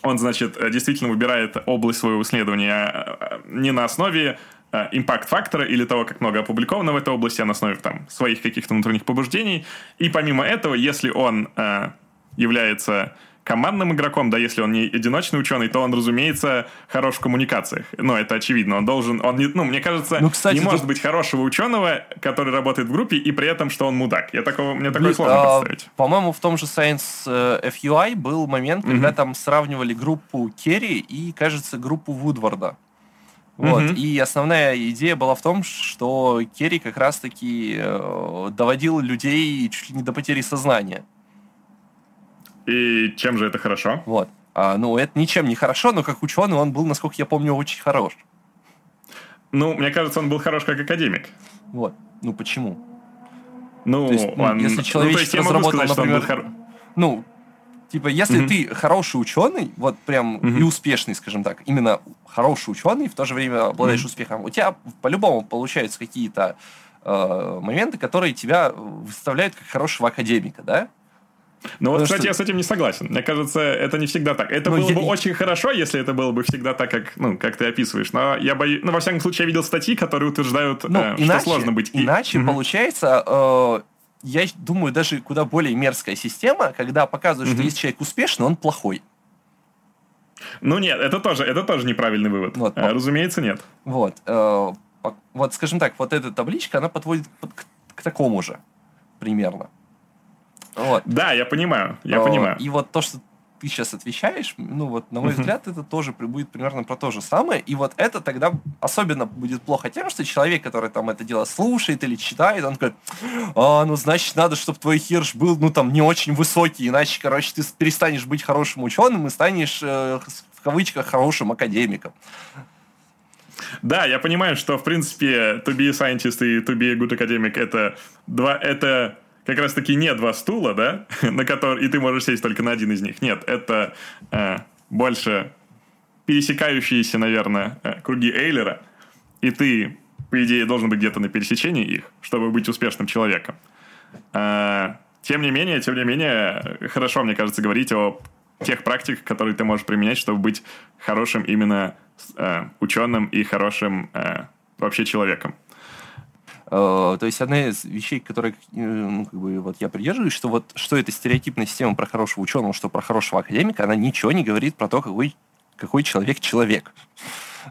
Он, значит, э, действительно выбирает область своего исследования э, не на основе э, импакт-фактора или того, как много опубликовано в этой области, а на основе там, своих каких-то внутренних побуждений. И помимо этого, если он э, является командным игроком, да, если он не одиночный ученый, то он, разумеется, хорош в коммуникациях. Ну, это очевидно. Он должен, он не, ну, мне кажется, Ну, кстати, не тут- может быть хорошего ученого, который работает в группе, и при этом, что он мудак. Я такого, мне такое Блин, сложно а, представить. По-моему, в том же Science э, FUI был момент, когда Мгм. там сравнивали группу Керри и, кажется, группу Вудварда. Вот. Мгм. И основная идея была в том, что Керри как раз-таки э, доводил людей чуть ли не до потери сознания. И чем же это хорошо? Вот. А, ну, это ничем не хорошо, но как ученый он был, насколько я помню, очень хорош. Ну, мне кажется, он был хорош как академик. Вот. Ну, почему? Ну, То есть, ну, он... если ну, то есть я могу сказать, что он был например, хоро- Ну, типа, если Мгм. ты хороший ученый, вот прям Мгм. и успешный, скажем так, именно хороший ученый, в то же время обладаешь Мгм. успехом, у тебя по-любому получаются какие-то э, моменты, которые тебя выставляют как хорошего академика, да? Ну вот, кстати, что- я с этим не согласен. Мне кажется, это не всегда так. Это Ну, было я- бы очень хорошо, если это было бы всегда так, как, ну, как ты описываешь. Но я боюсь... Ну, во всяком случае, я видел статьи, которые утверждают, Ну, э, иначе, что сложно быть... и- иначе Мгм. получается, э, я думаю, даже куда более мерзкая система, когда показывают, что Мгм. есть человек успешный, он плохой. Ну нет, это тоже, это тоже неправильный вывод. Вот. Э, Разумеется, нет. Вот. э, вот, скажем так, вот эта табличка, она подводит под- к, к такому же примерно. Вот. Да, я понимаю, я Э, понимаю. И вот то, что ты сейчас отвечаешь, ну вот, на мой Мгм. взгляд, это тоже будет примерно про то же самое. И вот это тогда особенно будет плохо тем, что человек, который там это дело слушает или читает, он такой, а, ну, значит, надо, чтобы твой хирш был, ну, там, не очень высокий, иначе, короче, ты перестанешь быть хорошим ученым и станешь, э, в кавычках, хорошим академиком. Да, я понимаю, что, в принципе, to be a scientist и to be a good academic это два, это как раз-таки не два стула, да, на которые, и ты можешь сесть только на один из них. Нет, это э, больше пересекающиеся, наверное, э, круги Эйлера, и ты, по идее, должен быть где-то на пересечении их, чтобы быть успешным человеком. Э, тем не менее, тем не менее, хорошо, мне кажется, говорить о тех практиках, которые ты можешь применять, чтобы быть хорошим именно э, ученым и хорошим э, вообще человеком. Э, То есть одна из вещей, которые, э, ну, как бы, вот я придерживаюсь, что вот что это стереотипная система про хорошего ученого, что про хорошего академика, она ничего не говорит про то, какой, какой человек человек.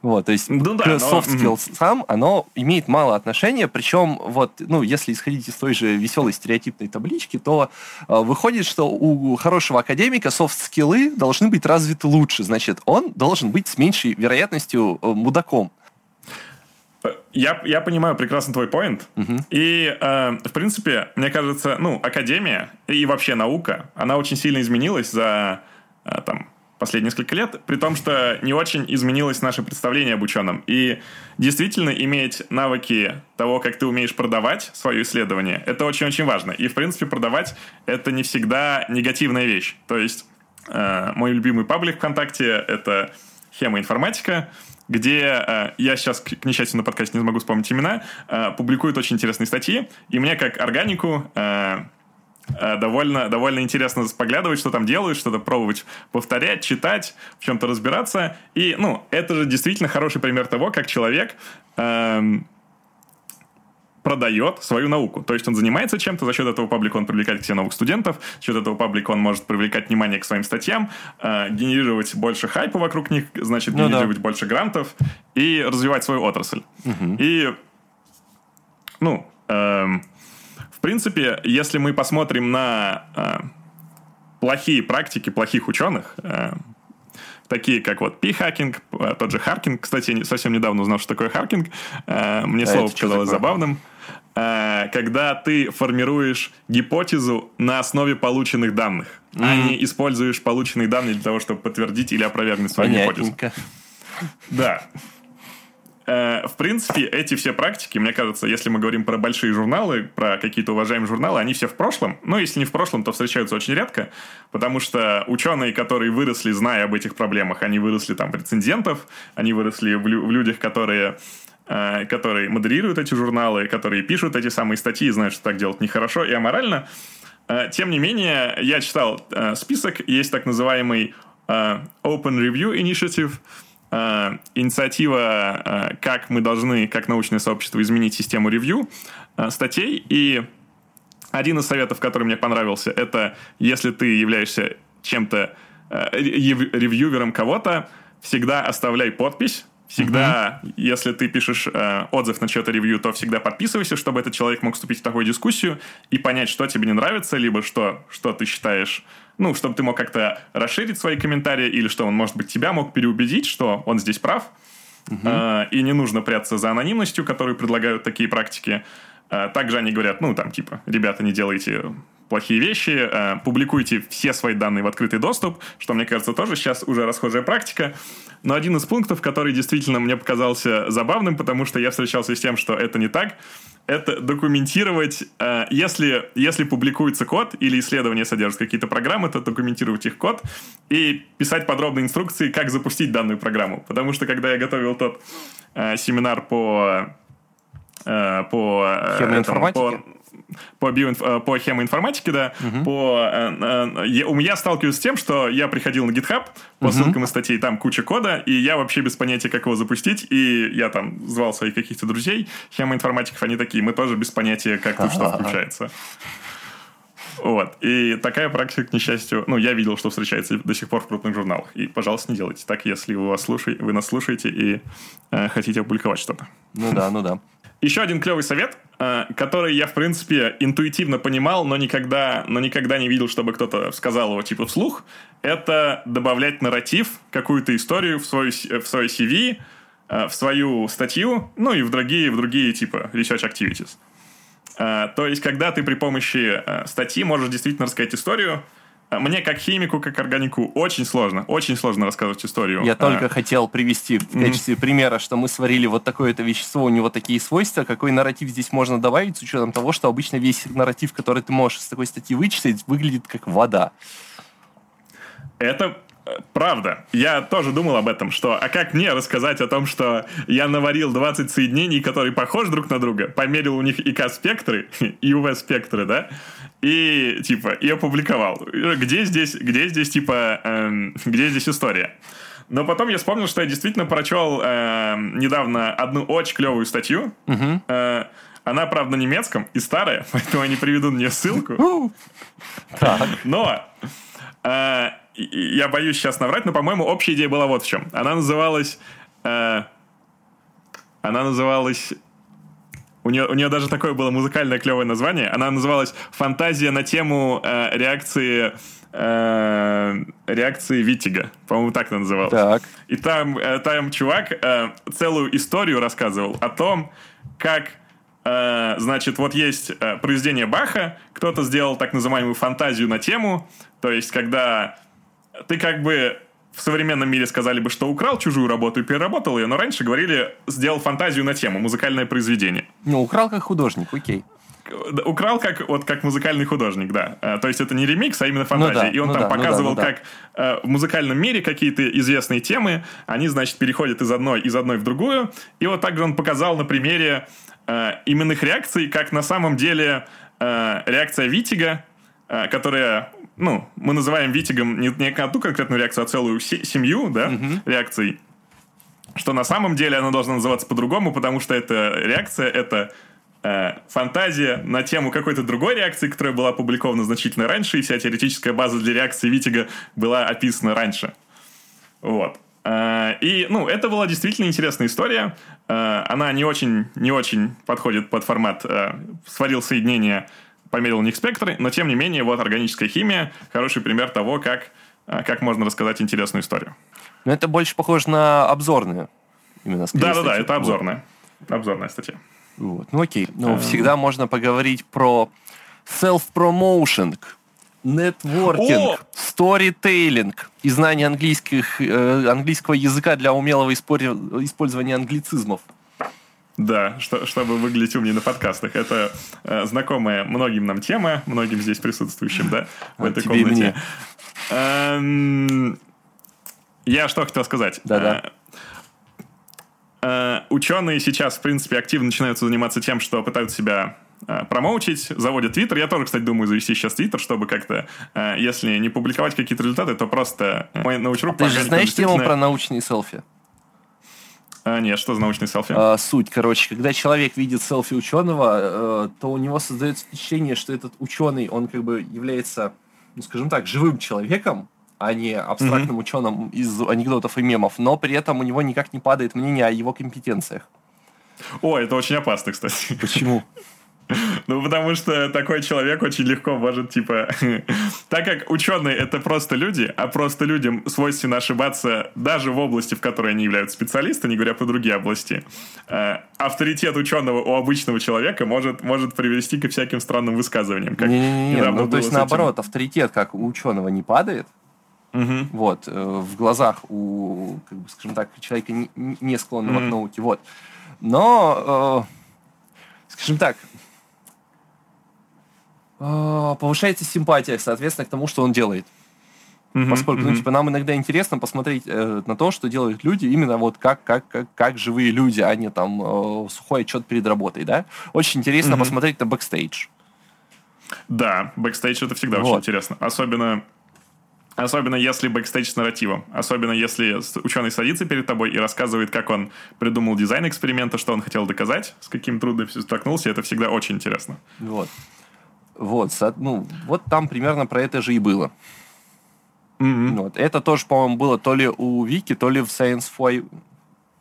Вот, то есть Ну да, к soft skills сам, оно имеет мало отношения, причем вот, ну, если исходить из той же веселой стереотипной таблички, то э, выходит, что у хорошего академика софт-скиллы должны быть развиты лучше, значит, он должен быть с меньшей вероятностью э, мудаком. Я, я понимаю прекрасно твой поинт. И, э, в принципе, мне кажется, ну, академия и вообще наука, она очень сильно изменилась за э, там, последние несколько лет, при том, что не очень изменилось наше представление об ученом. И действительно иметь навыки того, как ты умеешь продавать свое исследование, это очень-очень важно. И, в принципе, продавать — это не всегда негативная вещь. То есть э, мой любимый паблик ВКонтакте — это «Хема информатика», где э, я сейчас, к, несчастью, на подкасте не смогу вспомнить имена, э, публикуют очень интересные статьи, и мне как органику э, довольно, довольно интересно поглядывать, что там делают, что-то пробовать повторять, читать, в чем-то разбираться. И, ну, это же действительно хороший пример того, как человек... Эм, продает свою науку. То есть он занимается чем-то, за счет этого паблика он привлекает к себе новых студентов, за счет этого паблика он может привлекать внимание к своим статьям, э, генерировать больше хайпа вокруг них, значит, ну, генерировать да. больше грантов и развивать свою отрасль. Угу. И, ну, э, в принципе, если мы посмотрим на э, плохие практики плохих ученых, э, такие как вот p-hacking, э, тот же HARKing. Кстати, я совсем недавно узнал, что такое HARKing. Э, мне а слово показалось забавным. Э, когда ты формируешь гипотезу на основе полученных данных, mm-hmm. а не используешь полученные данные для того, чтобы подтвердить или опровергнуть свою гипотезу. Да. Э, в принципе, эти все практики, мне кажется, если мы говорим про большие журналы, про какие-то уважаемые журналы, они все в прошлом. Но если не в прошлом, то встречаются очень редко, потому что ученые, которые выросли, зная об этих проблемах, они выросли там в рецензентов, они выросли в, лю- в людях, которые Э, которые модерируют эти журналы, которые пишут эти самые статьи и знают, что так делать нехорошо и аморально. Э, тем не менее, я читал список, есть так называемый Open Review Initiative, инициатива, как мы должны, как научное сообщество, изменить систему ревью статей. И один из советов, который мне понравился, это если ты являешься чем-то ревьювером кого-то, всегда оставляй подпись Всегда, угу. если ты пишешь э, отзыв на чье-то ревью, то всегда подписывайся, чтобы этот человек мог вступить в такую дискуссию и понять, что тебе не нравится, либо что, что ты считаешь, ну, чтобы ты мог как-то расширить свои комментарии, или что он, может быть, тебя мог переубедить, что он здесь прав. Угу. Э, и не нужно прятаться за анонимностью, которую предлагают такие практики. Э, также они говорят, ну, там, типа, ребята, не делайте плохие вещи, э, публикуйте все свои данные в открытый доступ, что, мне кажется, тоже сейчас уже расхожая практика. Но один из пунктов, который действительно мне показался забавным, потому что я встречался с тем, что это не так, это документировать, э, если, если публикуется код или исследование содержит какие-то программы, то документировать их код и писать подробные инструкции, как запустить данную программу. Потому что когда я готовил тот э, семинар по э, по, э, этому, по по, биоинф... Э, по хемоинформатике, да, угу. по... Э, я, у меня сталкиваюсь с тем, что я приходил на GitHub по угу. ссылкам из статей, там куча кода, и я вообще без понятия, как его запустить, и я там звал своих каких-то друзей, хемоинформатиков, они такие, мы тоже без понятия, как тут что включается. Вот. И такая практика, к несчастью, ну, я видел, что встречается до сих пор в крупных журналах. И, пожалуйста, не делайте так, если вы, вас слушаете, вы нас слушаете и э, хотите опубликовать что-то. Ну да, ну да. Еще один клевый совет, э, который я, в принципе, интуитивно понимал, но никогда, но никогда не видел, чтобы кто-то сказал его типа вслух, это добавлять нарратив, какую-то историю в свою, в свою CV, э, в свою статью, ну и в другие, в другие типа research activities. Э, то есть, когда ты при помощи статьи можешь действительно рассказать историю, мне, как химику, как органику, очень сложно, очень сложно рассказывать историю. Я а... только хотел привести в качестве mm-hmm. примера, что мы сварили вот такое-то вещество, у него такие свойства, какой нарратив здесь можно добавить, с учетом того, что обычно весь нарратив, который ты можешь с такой статьи вычислить, выглядит как вода. Это правда. Я тоже думал об этом, что а как мне рассказать о том, что я наварил 20 соединений, которые похожи друг на друга, померил у них ИК-спектры и УВ-спектры, да, и типа, и опубликовал. Где здесь, где здесь типа, эм, где здесь история? Но потом я вспомнил, что я действительно прочел э, недавно одну очень клевую статью. Угу. Э, она, правда, на немецком и старая, поэтому я не приведу мне ссылку. Но э, я боюсь сейчас наврать, но, по-моему, общая идея была вот в чем. Она называлась... Э, она называлась... У нее, у нее даже такое было музыкальное клевое название. Она называлась «Фантазия на тему э, реакции...» э, реакции Витига. По-моему, так она называлась. Так. И там, э, там чувак э, целую историю рассказывал о том, как Uh, значит, вот есть uh, произведение Баха, кто-то сделал так называемую фантазию на тему, то есть, когда ты как бы в современном мире сказали бы, что украл чужую работу и переработал ее, но раньше говорили, сделал фантазию на тему, музыкальное произведение. Ну, украл как художник, окей. Украл как, вот, как музыкальный художник, да. А, то есть это не ремикс, а именно фантазия. Ну, да, и он ну, там да, показывал, ну, да, ну, как а, в музыкальном мире какие-то известные темы, они, значит, переходят из одной, из одной в другую. И вот также он показал на примере а, именных реакций, как на самом деле а, реакция Витига э, которая, ну, мы называем Витигом не, не одну конкретную реакцию, а целую семью, да, угу. реакций, что на самом деле она должна называться по-другому, потому что эта реакция — это э, фантазия на тему какой-то другой реакции, которая была опубликована значительно раньше, и вся теоретическая база для реакции Витига была описана раньше. Вот. Э, и, ну, это была действительно интересная история. Э, она не очень, не очень подходит под формат э, «сварил соединение, померил у них спектры», но, тем не менее, вот органическая химия – хороший пример того, как, как можно рассказать интересную историю. Но это больше похоже на обзорную. Именно Да-да-да, это обзорная. Обзорная статья. Вот. Ну окей. Но всегда можно поговорить про self-promotion, Нетворкинг, сторитейлинг и знание английских, э, английского языка для умелого использования англицизмов. Да, что, чтобы выглядеть умнее на подкастах. Это э, знакомая многим нам тема, многим здесь присутствующим, да, в а этой комнате. Эм, я что хотел сказать. Да-да. Э, э, ученые сейчас, в принципе, активно начинают заниматься тем, что пытаются себя Э, промоутить, заводят Твиттер. Я тоже, кстати, думаю завести сейчас Твиттер, чтобы как-то, э, если не публиковать какие-то результаты, то просто мой научрук... Ты же знаешь тему про научные селфи? А, нет, что за научный селфи? А, суть, короче, когда человек видит селфи ученого, э, то у него создается впечатление, что этот ученый, он как бы является, ну, скажем так, живым человеком, а не абстрактным mm-hmm. ученым из анекдотов и мемов, но при этом у него никак не падает мнение о его компетенциях. О, это очень опасно, кстати. Почему? Ну, потому что такой человек очень легко может, типа... так как ученые — это просто люди, а просто людям свойственно ошибаться даже в области, в которой они являются специалистами, не говоря про другие области, э, авторитет ученого у обычного человека может, может привести к всяким странным высказываниям. Не-не-не, ну, то есть, наоборот, авторитет как у ученого не падает, Угу. Вот, э, в глазах у, как бы, скажем так, человека не, не склонного угу. к науке, вот. Но, э, скажем так, повышается симпатия, соответственно, к тому, что он делает. Mm-hmm, Поскольку, mm-hmm. ну, типа, нам иногда интересно посмотреть э, на то, что делают люди, именно вот как, как, как, как живые люди, а не там э, сухой отчет перед работой, да? Очень интересно mm-hmm. посмотреть на бэкстейдж. Да, бэкстейдж это всегда вот. очень интересно. Особенно, особенно если бэкстейдж с нарративом. Особенно если ученый садится перед тобой и рассказывает, как он придумал дизайн эксперимента, что он хотел доказать, с каким трудностью столкнулся. Это всегда очень интересно. Вот. Вот, ну, вот там примерно про это же и было. Mm-hmm. Вот. Это тоже, по-моему, было то ли у Вики, то ли в Science Фуя.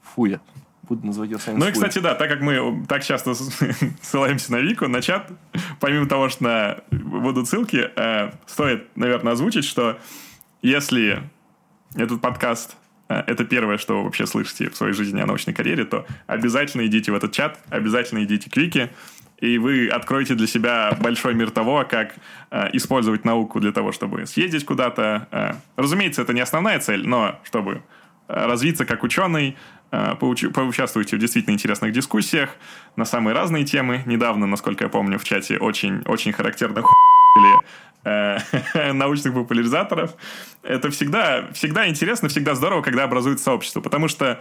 Фуя. Буду называть ее Science Ну и, кстати, да, так как мы так часто ссылаемся на Вику, на чат, помимо того, что на... будут ссылки, э, стоит, наверное, озвучить, что если этот подкаст э, это первое, что вы вообще слышите в своей жизни о научной карьере, то обязательно идите в этот чат, обязательно идите к Вике, и вы откроете для себя большой мир того, как э, использовать науку для того, чтобы съездить куда-то. Э, разумеется, это не основная цель, но чтобы э, развиться как ученый, э, поучу, поучаствуйте в действительно интересных дискуссиях на самые разные темы. Недавно, насколько я помню, в чате очень, очень характерно или э, научных популяризаторов. Это всегда, всегда интересно, всегда здорово, когда образуется сообщество, потому что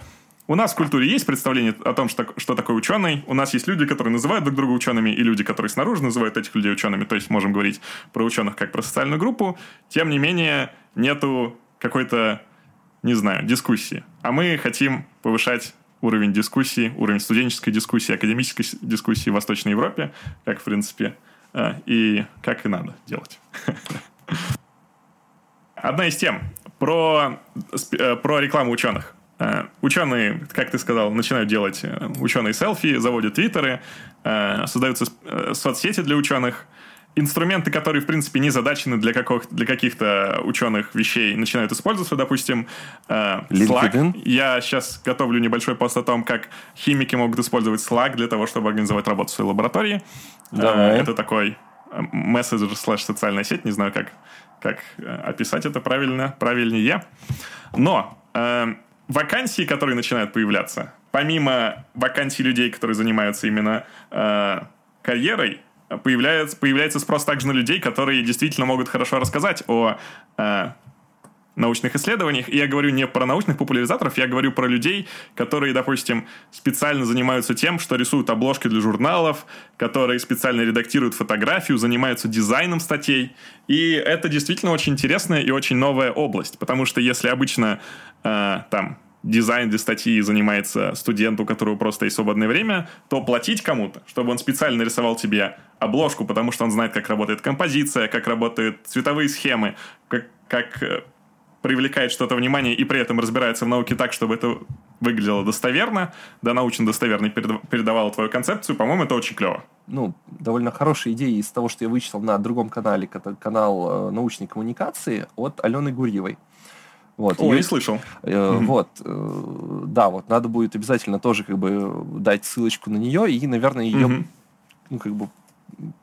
у нас в культуре есть представление о том, что, что такое ученый. У нас есть люди, которые называют друг друга учеными, и люди, которые снаружи называют этих людей учеными. То есть можем говорить про ученых как про социальную группу. Тем не менее, нету какой-то, не знаю, дискуссии. А мы хотим повышать уровень дискуссии, уровень студенческой дискуссии, академической дискуссии в Восточной Европе, как, в принципе, э, и как и надо делать. Одна из тем про, э, про рекламу ученых. Э, ученые, как ты сказал, начинают делать э, ученые селфи, заводят твиттеры, э, создаются соцсети для ученых. Инструменты, которые, в принципе, не задачены для, каких- для каких-то ученых вещей, начинают использоваться, допустим, Slack. Я сейчас готовлю небольшой пост о том, как химики могут использовать Slack для того, чтобы организовать работу в своей лаборатории. Давай. Это такой мессенджер слэш социальная сеть, не знаю, как, как описать это правильно, правильнее. Но вакансии, которые начинают появляться, помимо вакансий людей, которые занимаются именно э, карьерой, появляется, появляется спрос также на людей, которые действительно могут хорошо рассказать о, э, научных исследованиях. И я говорю не про научных популяризаторов, я говорю про людей, которые, допустим, специально занимаются тем, что рисуют обложки для журналов, которые специально редактируют фотографию, занимаются дизайном статей. И это действительно очень интересная и очень новая область, потому что если обычно э, там дизайн для статьи занимается студент, у которого просто есть свободное время, то платить кому-то, чтобы он специально рисовал тебе обложку, потому что он знает, как работает композиция, как работают цветовые схемы, как, как э, привлекает что-то внимание и при этом разбирается в науке так, чтобы это выглядело достоверно, да, научно достоверно передавало твою концепцию, по-моему, это очень клево. Ну, довольно хорошая идея из того, что я вычитал на другом канале, канал э, научной коммуникации от Алены Гурьевой. Вот, Ой, не слышал. Э, Вот, э, да, вот надо будет обязательно тоже как бы дать ссылочку на нее и, наверное, ее, mm-hmm. ну, как бы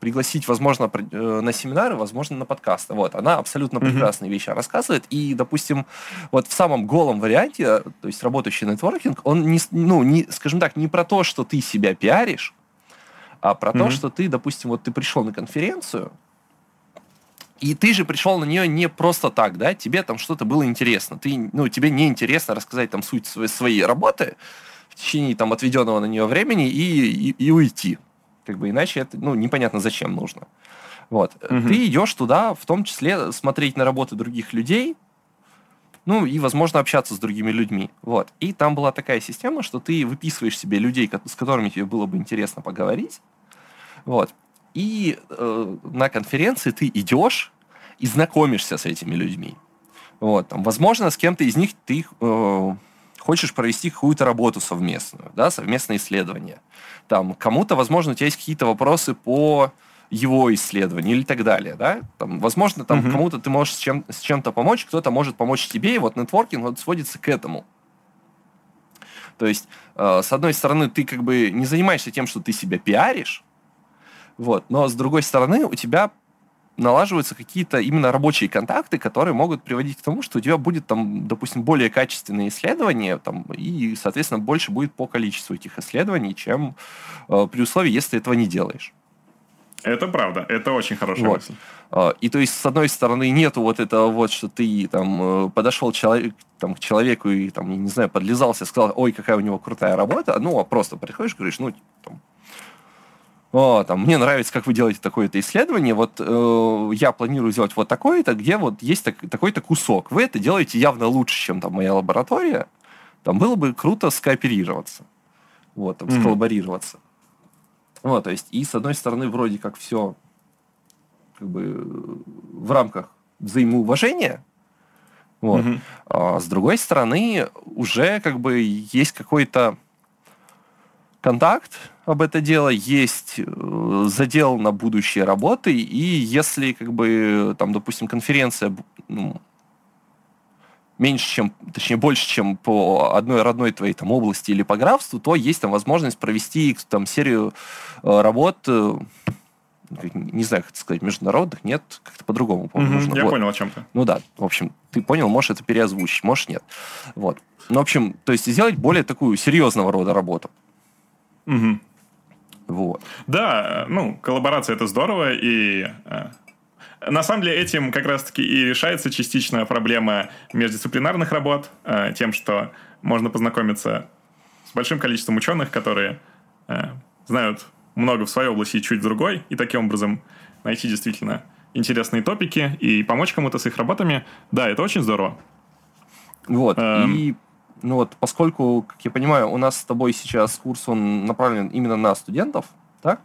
пригласить, возможно, э, на семинары, возможно, на подкасты. Вот, она абсолютно mm-hmm. прекрасные вещи рассказывает. И, допустим, вот в самом голом варианте, то есть работающий нетворкинг, он не, ну, не, скажем так, не про то, что ты себя пиаришь, а про mm-hmm. то, что ты, допустим, вот ты пришел на конференцию, и ты же пришел на нее не просто так, да, тебе там что-то было интересно. Ты, ну, тебе не интересно рассказать там суть своей, своей работы в течение там отведенного на нее времени и, и, и уйти. Как бы иначе это, ну, непонятно зачем нужно. Вот. Угу. Ты идешь туда, в том числе смотреть на работы других людей, ну и, возможно, общаться с другими людьми. Вот. И там была такая система, что ты выписываешь себе людей, с которыми тебе было бы интересно поговорить. Вот. И э, на конференции ты идешь и знакомишься с этими людьми. Вот, там, возможно, с кем-то из них ты э, хочешь провести какую-то работу совместную, да, совместное исследование. Там, кому-то, возможно, у тебя есть какие-то вопросы по его исследованию или так далее, да. Там, возможно, там угу. кому-то ты можешь с, чем, с чем-то помочь, кто-то может помочь тебе, и вот нетворкинг вот сводится к этому. То есть, э, с одной стороны, ты как бы не занимаешься тем, что ты себя пиаришь, вот. Но, с другой стороны, у тебя налаживаются какие-то именно рабочие контакты, которые могут приводить к тому, что у тебя будет там, допустим, более качественные исследования, там, и, соответственно, больше будет по количеству этих исследований, чем э, при условии, если ты этого не делаешь. Это правда, это очень хорошая вот. мысль. Э, и то есть, с одной стороны, нету вот этого вот, что ты там э, подошел человек, там, к человеку и, там, не знаю, подлизался, сказал, ой, какая у него крутая работа, ну, а просто приходишь, говоришь, ну, там, о, там, мне нравится, как вы делаете такое-то исследование, вот э, я планирую сделать вот такое-то, где вот есть так, такой-то кусок. Вы это делаете явно лучше, чем там моя лаборатория. Там было бы круто скооперироваться. Вот, там, mm-hmm. сколлаборироваться. Вот, то есть, и с одной стороны, вроде как все как бы в рамках взаимоуважения, вот. Mm-hmm. А с другой стороны, уже как бы есть какой-то контакт об это дело, есть э, задел на будущие работы, и если, как бы, там, допустим, конференция ну, меньше, чем, точнее, больше, чем по одной родной твоей там области или по графству, то есть там возможность провести там серию э, работ, э, не знаю, как это сказать, международных, нет, как-то по-другому, по-моему, mm-hmm, нужно. Я вот. понял о чем то Ну да, в общем, ты понял, можешь это переозвучить, можешь нет. Вот. Ну, в общем, то есть сделать более такую серьезного рода работу. Угу. Вот. Да, ну, коллаборация это здорово, и э, на самом деле этим как раз-таки и решается частично проблема междисциплинарных работ, э, тем, что можно познакомиться с большим количеством ученых, которые э, знают много в своей области и чуть в другой, и таким образом найти действительно интересные топики и помочь кому-то с их работами. Да, это очень здорово. Вот. Эм... И ну вот, поскольку, как я понимаю, у нас с тобой сейчас курс, он направлен именно на студентов, так?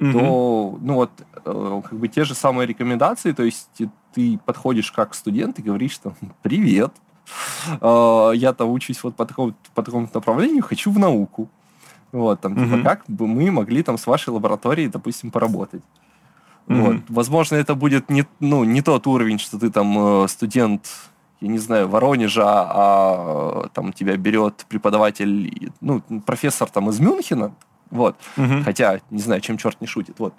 Угу. То, ну вот, э, как бы те же самые рекомендации, то есть ты подходишь как студент и говоришь, что «Привет, э, я там учусь вот по такому, по такому направлению, хочу в науку». Вот, там, типа, как бы мы могли там с вашей лабораторией, допустим, поработать. Mm-hmm. Вот. Возможно, это будет не, ну, не тот уровень, что ты там э, студент я не знаю, Воронежа, а там тебя берет преподаватель, ну, профессор там из Мюнхена, вот. Угу. Хотя, не знаю, чем черт не шутит. Вот.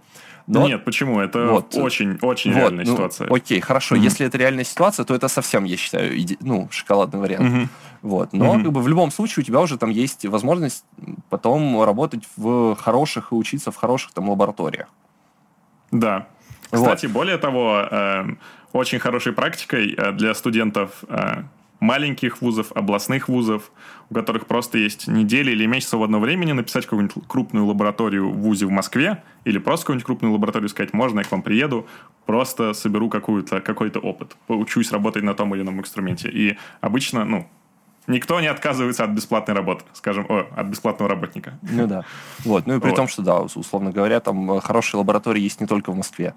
Но... Нет, почему? Это вот. очень, очень вот. реальная ну, ситуация. Окей, хорошо. Угу. Если это реальная ситуация, то это совсем, я считаю, иде... ну, шоколадный вариант. Угу. Вот. Но угу. как бы в любом случае у тебя уже там есть возможность потом работать в хороших и учиться в хороших там лабораториях. Да. Кстати, вот. более того, э, очень хорошей практикой э, для студентов э, маленьких вузов, областных вузов, у которых просто есть недели или месяц свободного времени написать какую-нибудь крупную лабораторию в вузе в Москве или просто какую-нибудь крупную лабораторию сказать, можно я к вам приеду, просто соберу какую-то, какой-то опыт, поучусь работать на том или ином инструменте. И обычно, ну, Никто не отказывается от бесплатной работы, скажем, о, от бесплатного работника. Ну да. Вот. Ну и при вот. том, что, да, условно говоря, там э, хорошие лаборатории есть не только в Москве.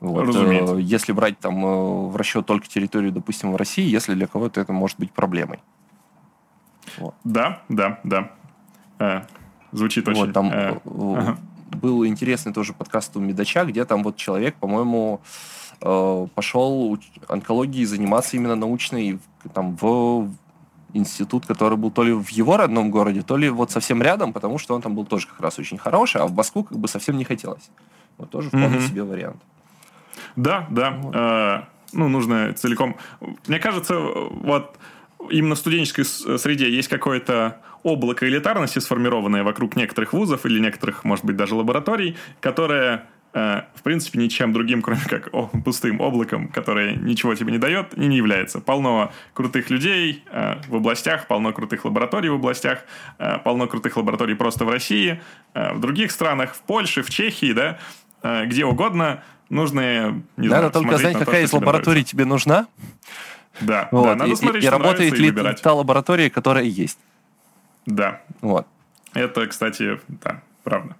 Вот. Разумеется. Э, если брать там э, в расчет только территорию, допустим, в России, если для кого-то это может быть проблемой. Вот. Да, да, да. Э, звучит очень... Вот, там э, ага. был интересный тоже подкаст у Медача, где там вот человек, по-моему, пошел онкологией заниматься именно научной там в институт, который был то ли в его родном городе, то ли вот совсем рядом, потому что он там был тоже как раз очень хороший, а в Москву как бы совсем не хотелось. Вот тоже вполне mm-hmm. себе вариант. Да, да. Вот. Э, ну, нужно целиком... Мне кажется, вот именно в студенческой среде есть какое-то облако элитарности, сформированное вокруг некоторых вузов или некоторых, может быть, даже лабораторий, которое в принципе, ничем другим, кроме как пустым облаком, которое ничего тебе не дает, и не является. Полно крутых людей э, в областях, полно крутых лабораторий в областях, э, полно крутых лабораторий просто в России, э, в других странах, в Польше, в Чехии, да, э, где угодно – нужно, не Надо знаю, только знать, какая то, из лабораторий тебе нужна. Да, вот. да, надо и, смотреть, и, и работает ли выбирать. та лаборатория, которая есть. Да. Вот. Это, кстати, да, правда.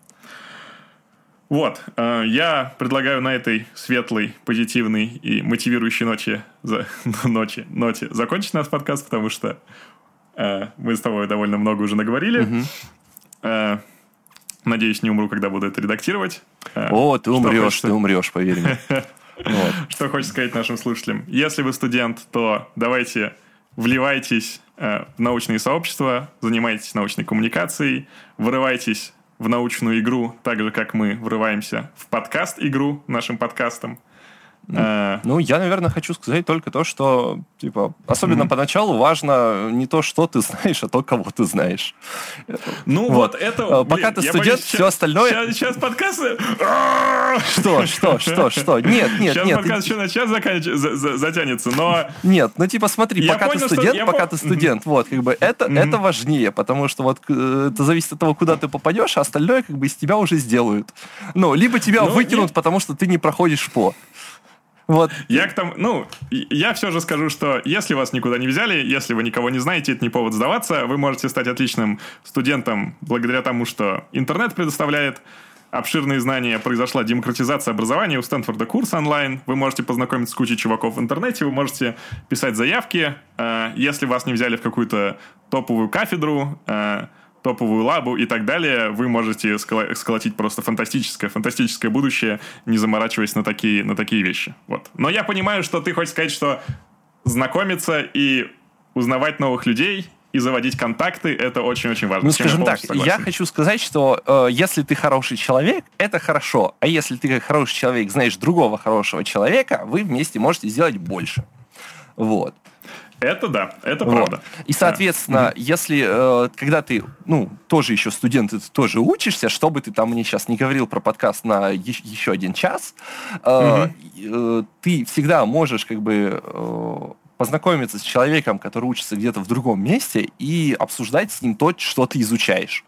Вот, э, я предлагаю на этой светлой, позитивной и мотивирующей ночи, за, ночи, ноте закончить наш подкаст, потому что э, мы с тобой довольно много уже наговорили. Угу. Э, Надеюсь, не умру, когда буду это редактировать. О, ты умрешь, хочется... ты умрешь, поверь мне. Что хочется сказать нашим слушателям. Если вы студент, то давайте вливайтесь э, в научные сообщества, занимайтесь научной коммуникацией, вырывайтесь в научную игру, так же, как мы врываемся в подкаст-игру нашим подкастом. А... Ну, я, наверное, хочу сказать только то, что, типа, особенно mm-hmm. поначалу важно не то, что ты знаешь, а то, кого ты знаешь. Ну, вот, вот это... Блин, Пока ты студент, боюсь, все сейчас, остальное... Сейчас, сейчас подкаст... Что, что, что, что? Нет, нет, сейчас нет. подкаст еще на час заканч... затянется, но... Нет, ну, типа, смотри, я пока понял, ты студент, пока ты студент, mm-hmm. вот, как бы, это, mm-hmm. это важнее, потому что вот э, это зависит от того, куда ты попадешь, а остальное, как бы, из тебя уже сделают. Ну, либо тебя ну, выкинут, нет. потому что ты не проходишь по. Вот. Я к тому, ну, я все же скажу, что если вас никуда не взяли, если вы никого не знаете, это не повод сдаваться, вы можете стать отличным студентом благодаря тому, что интернет предоставляет. Обширные знания, произошла демократизация образования, у Стэнфорда курс онлайн, вы можете познакомиться с кучей чуваков в интернете, вы можете писать заявки, э, если вас не взяли в какую-то топовую кафедру, э, топовую лабу и так далее, вы можете сколотить просто фантастическое, фантастическое будущее, не заморачиваясь на такие, на такие вещи. Вот. Но я понимаю, что ты хочешь сказать, что знакомиться и узнавать новых людей и заводить контакты, это очень-очень важно. Ну, скажем я так, я хочу сказать, что э, если ты хороший человек, это хорошо. А если ты как хороший человек знаешь другого хорошего человека, вы вместе можете сделать больше. Вот. Это да, это вот. правда. И, соответственно, да. если, э, когда ты, ну, тоже еще студент, ты тоже учишься, чтобы ты там мне сейчас не говорил про подкаст на е- еще один час, э, э, ты всегда можешь как бы э, познакомиться с человеком, который учится где-то в другом месте и обсуждать с ним то, что ты изучаешь.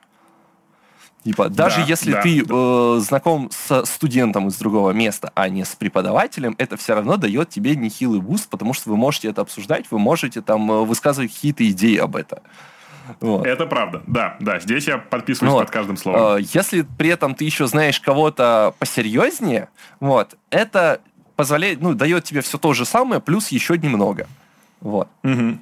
Типа, даже да, если да, ты да. Э, знаком с студентом из другого места, а не с преподавателем, это все равно дает тебе нехилый boost, потому что вы можете это обсуждать, вы можете там э, высказывать какие-то идеи об этом. Вот. Это правда, да, да. Здесь я подписываюсь вот. под каждым словом. Э, если при этом ты еще знаешь кого-то посерьезнее, вот, это позволяет, ну, дает тебе все то же самое, плюс еще немного. Вот. Угу.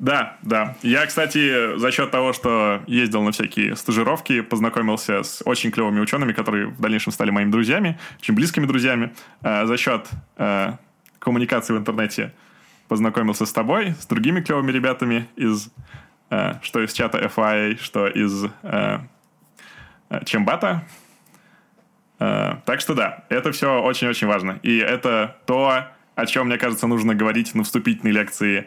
Да, да. Я, кстати, за счет того, что ездил на всякие стажировки, познакомился с очень клевыми учеными, которые в дальнейшем стали моими друзьями, очень близкими друзьями. Э, за счет э, коммуникации в интернете познакомился с тобой, с другими клевыми ребятами из э, что из чата FIA, что из Чембата. Так что да, это все очень-очень важно. И это то, о чем, мне кажется, нужно говорить на вступительной лекции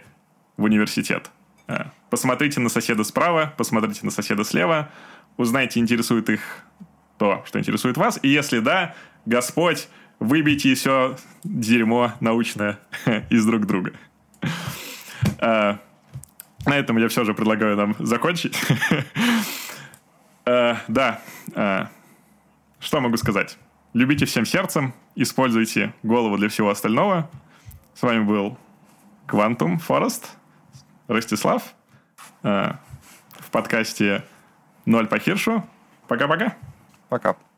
в университет. Э, посмотрите на соседа справа, посмотрите на соседа слева, узнайте, интересует их то, что интересует вас. И если да, Господь выбейте все дерьмо научное из друг друга. А, на этом я все же предлагаю нам закончить. а, да. Что могу сказать? Любите всем сердцем, используйте голову для всего остального. С вами был Quantum Forest, Ростислав, э, в подкасте «Ноль по Хиршу». Пока-пока. Пока. -пока. Пока.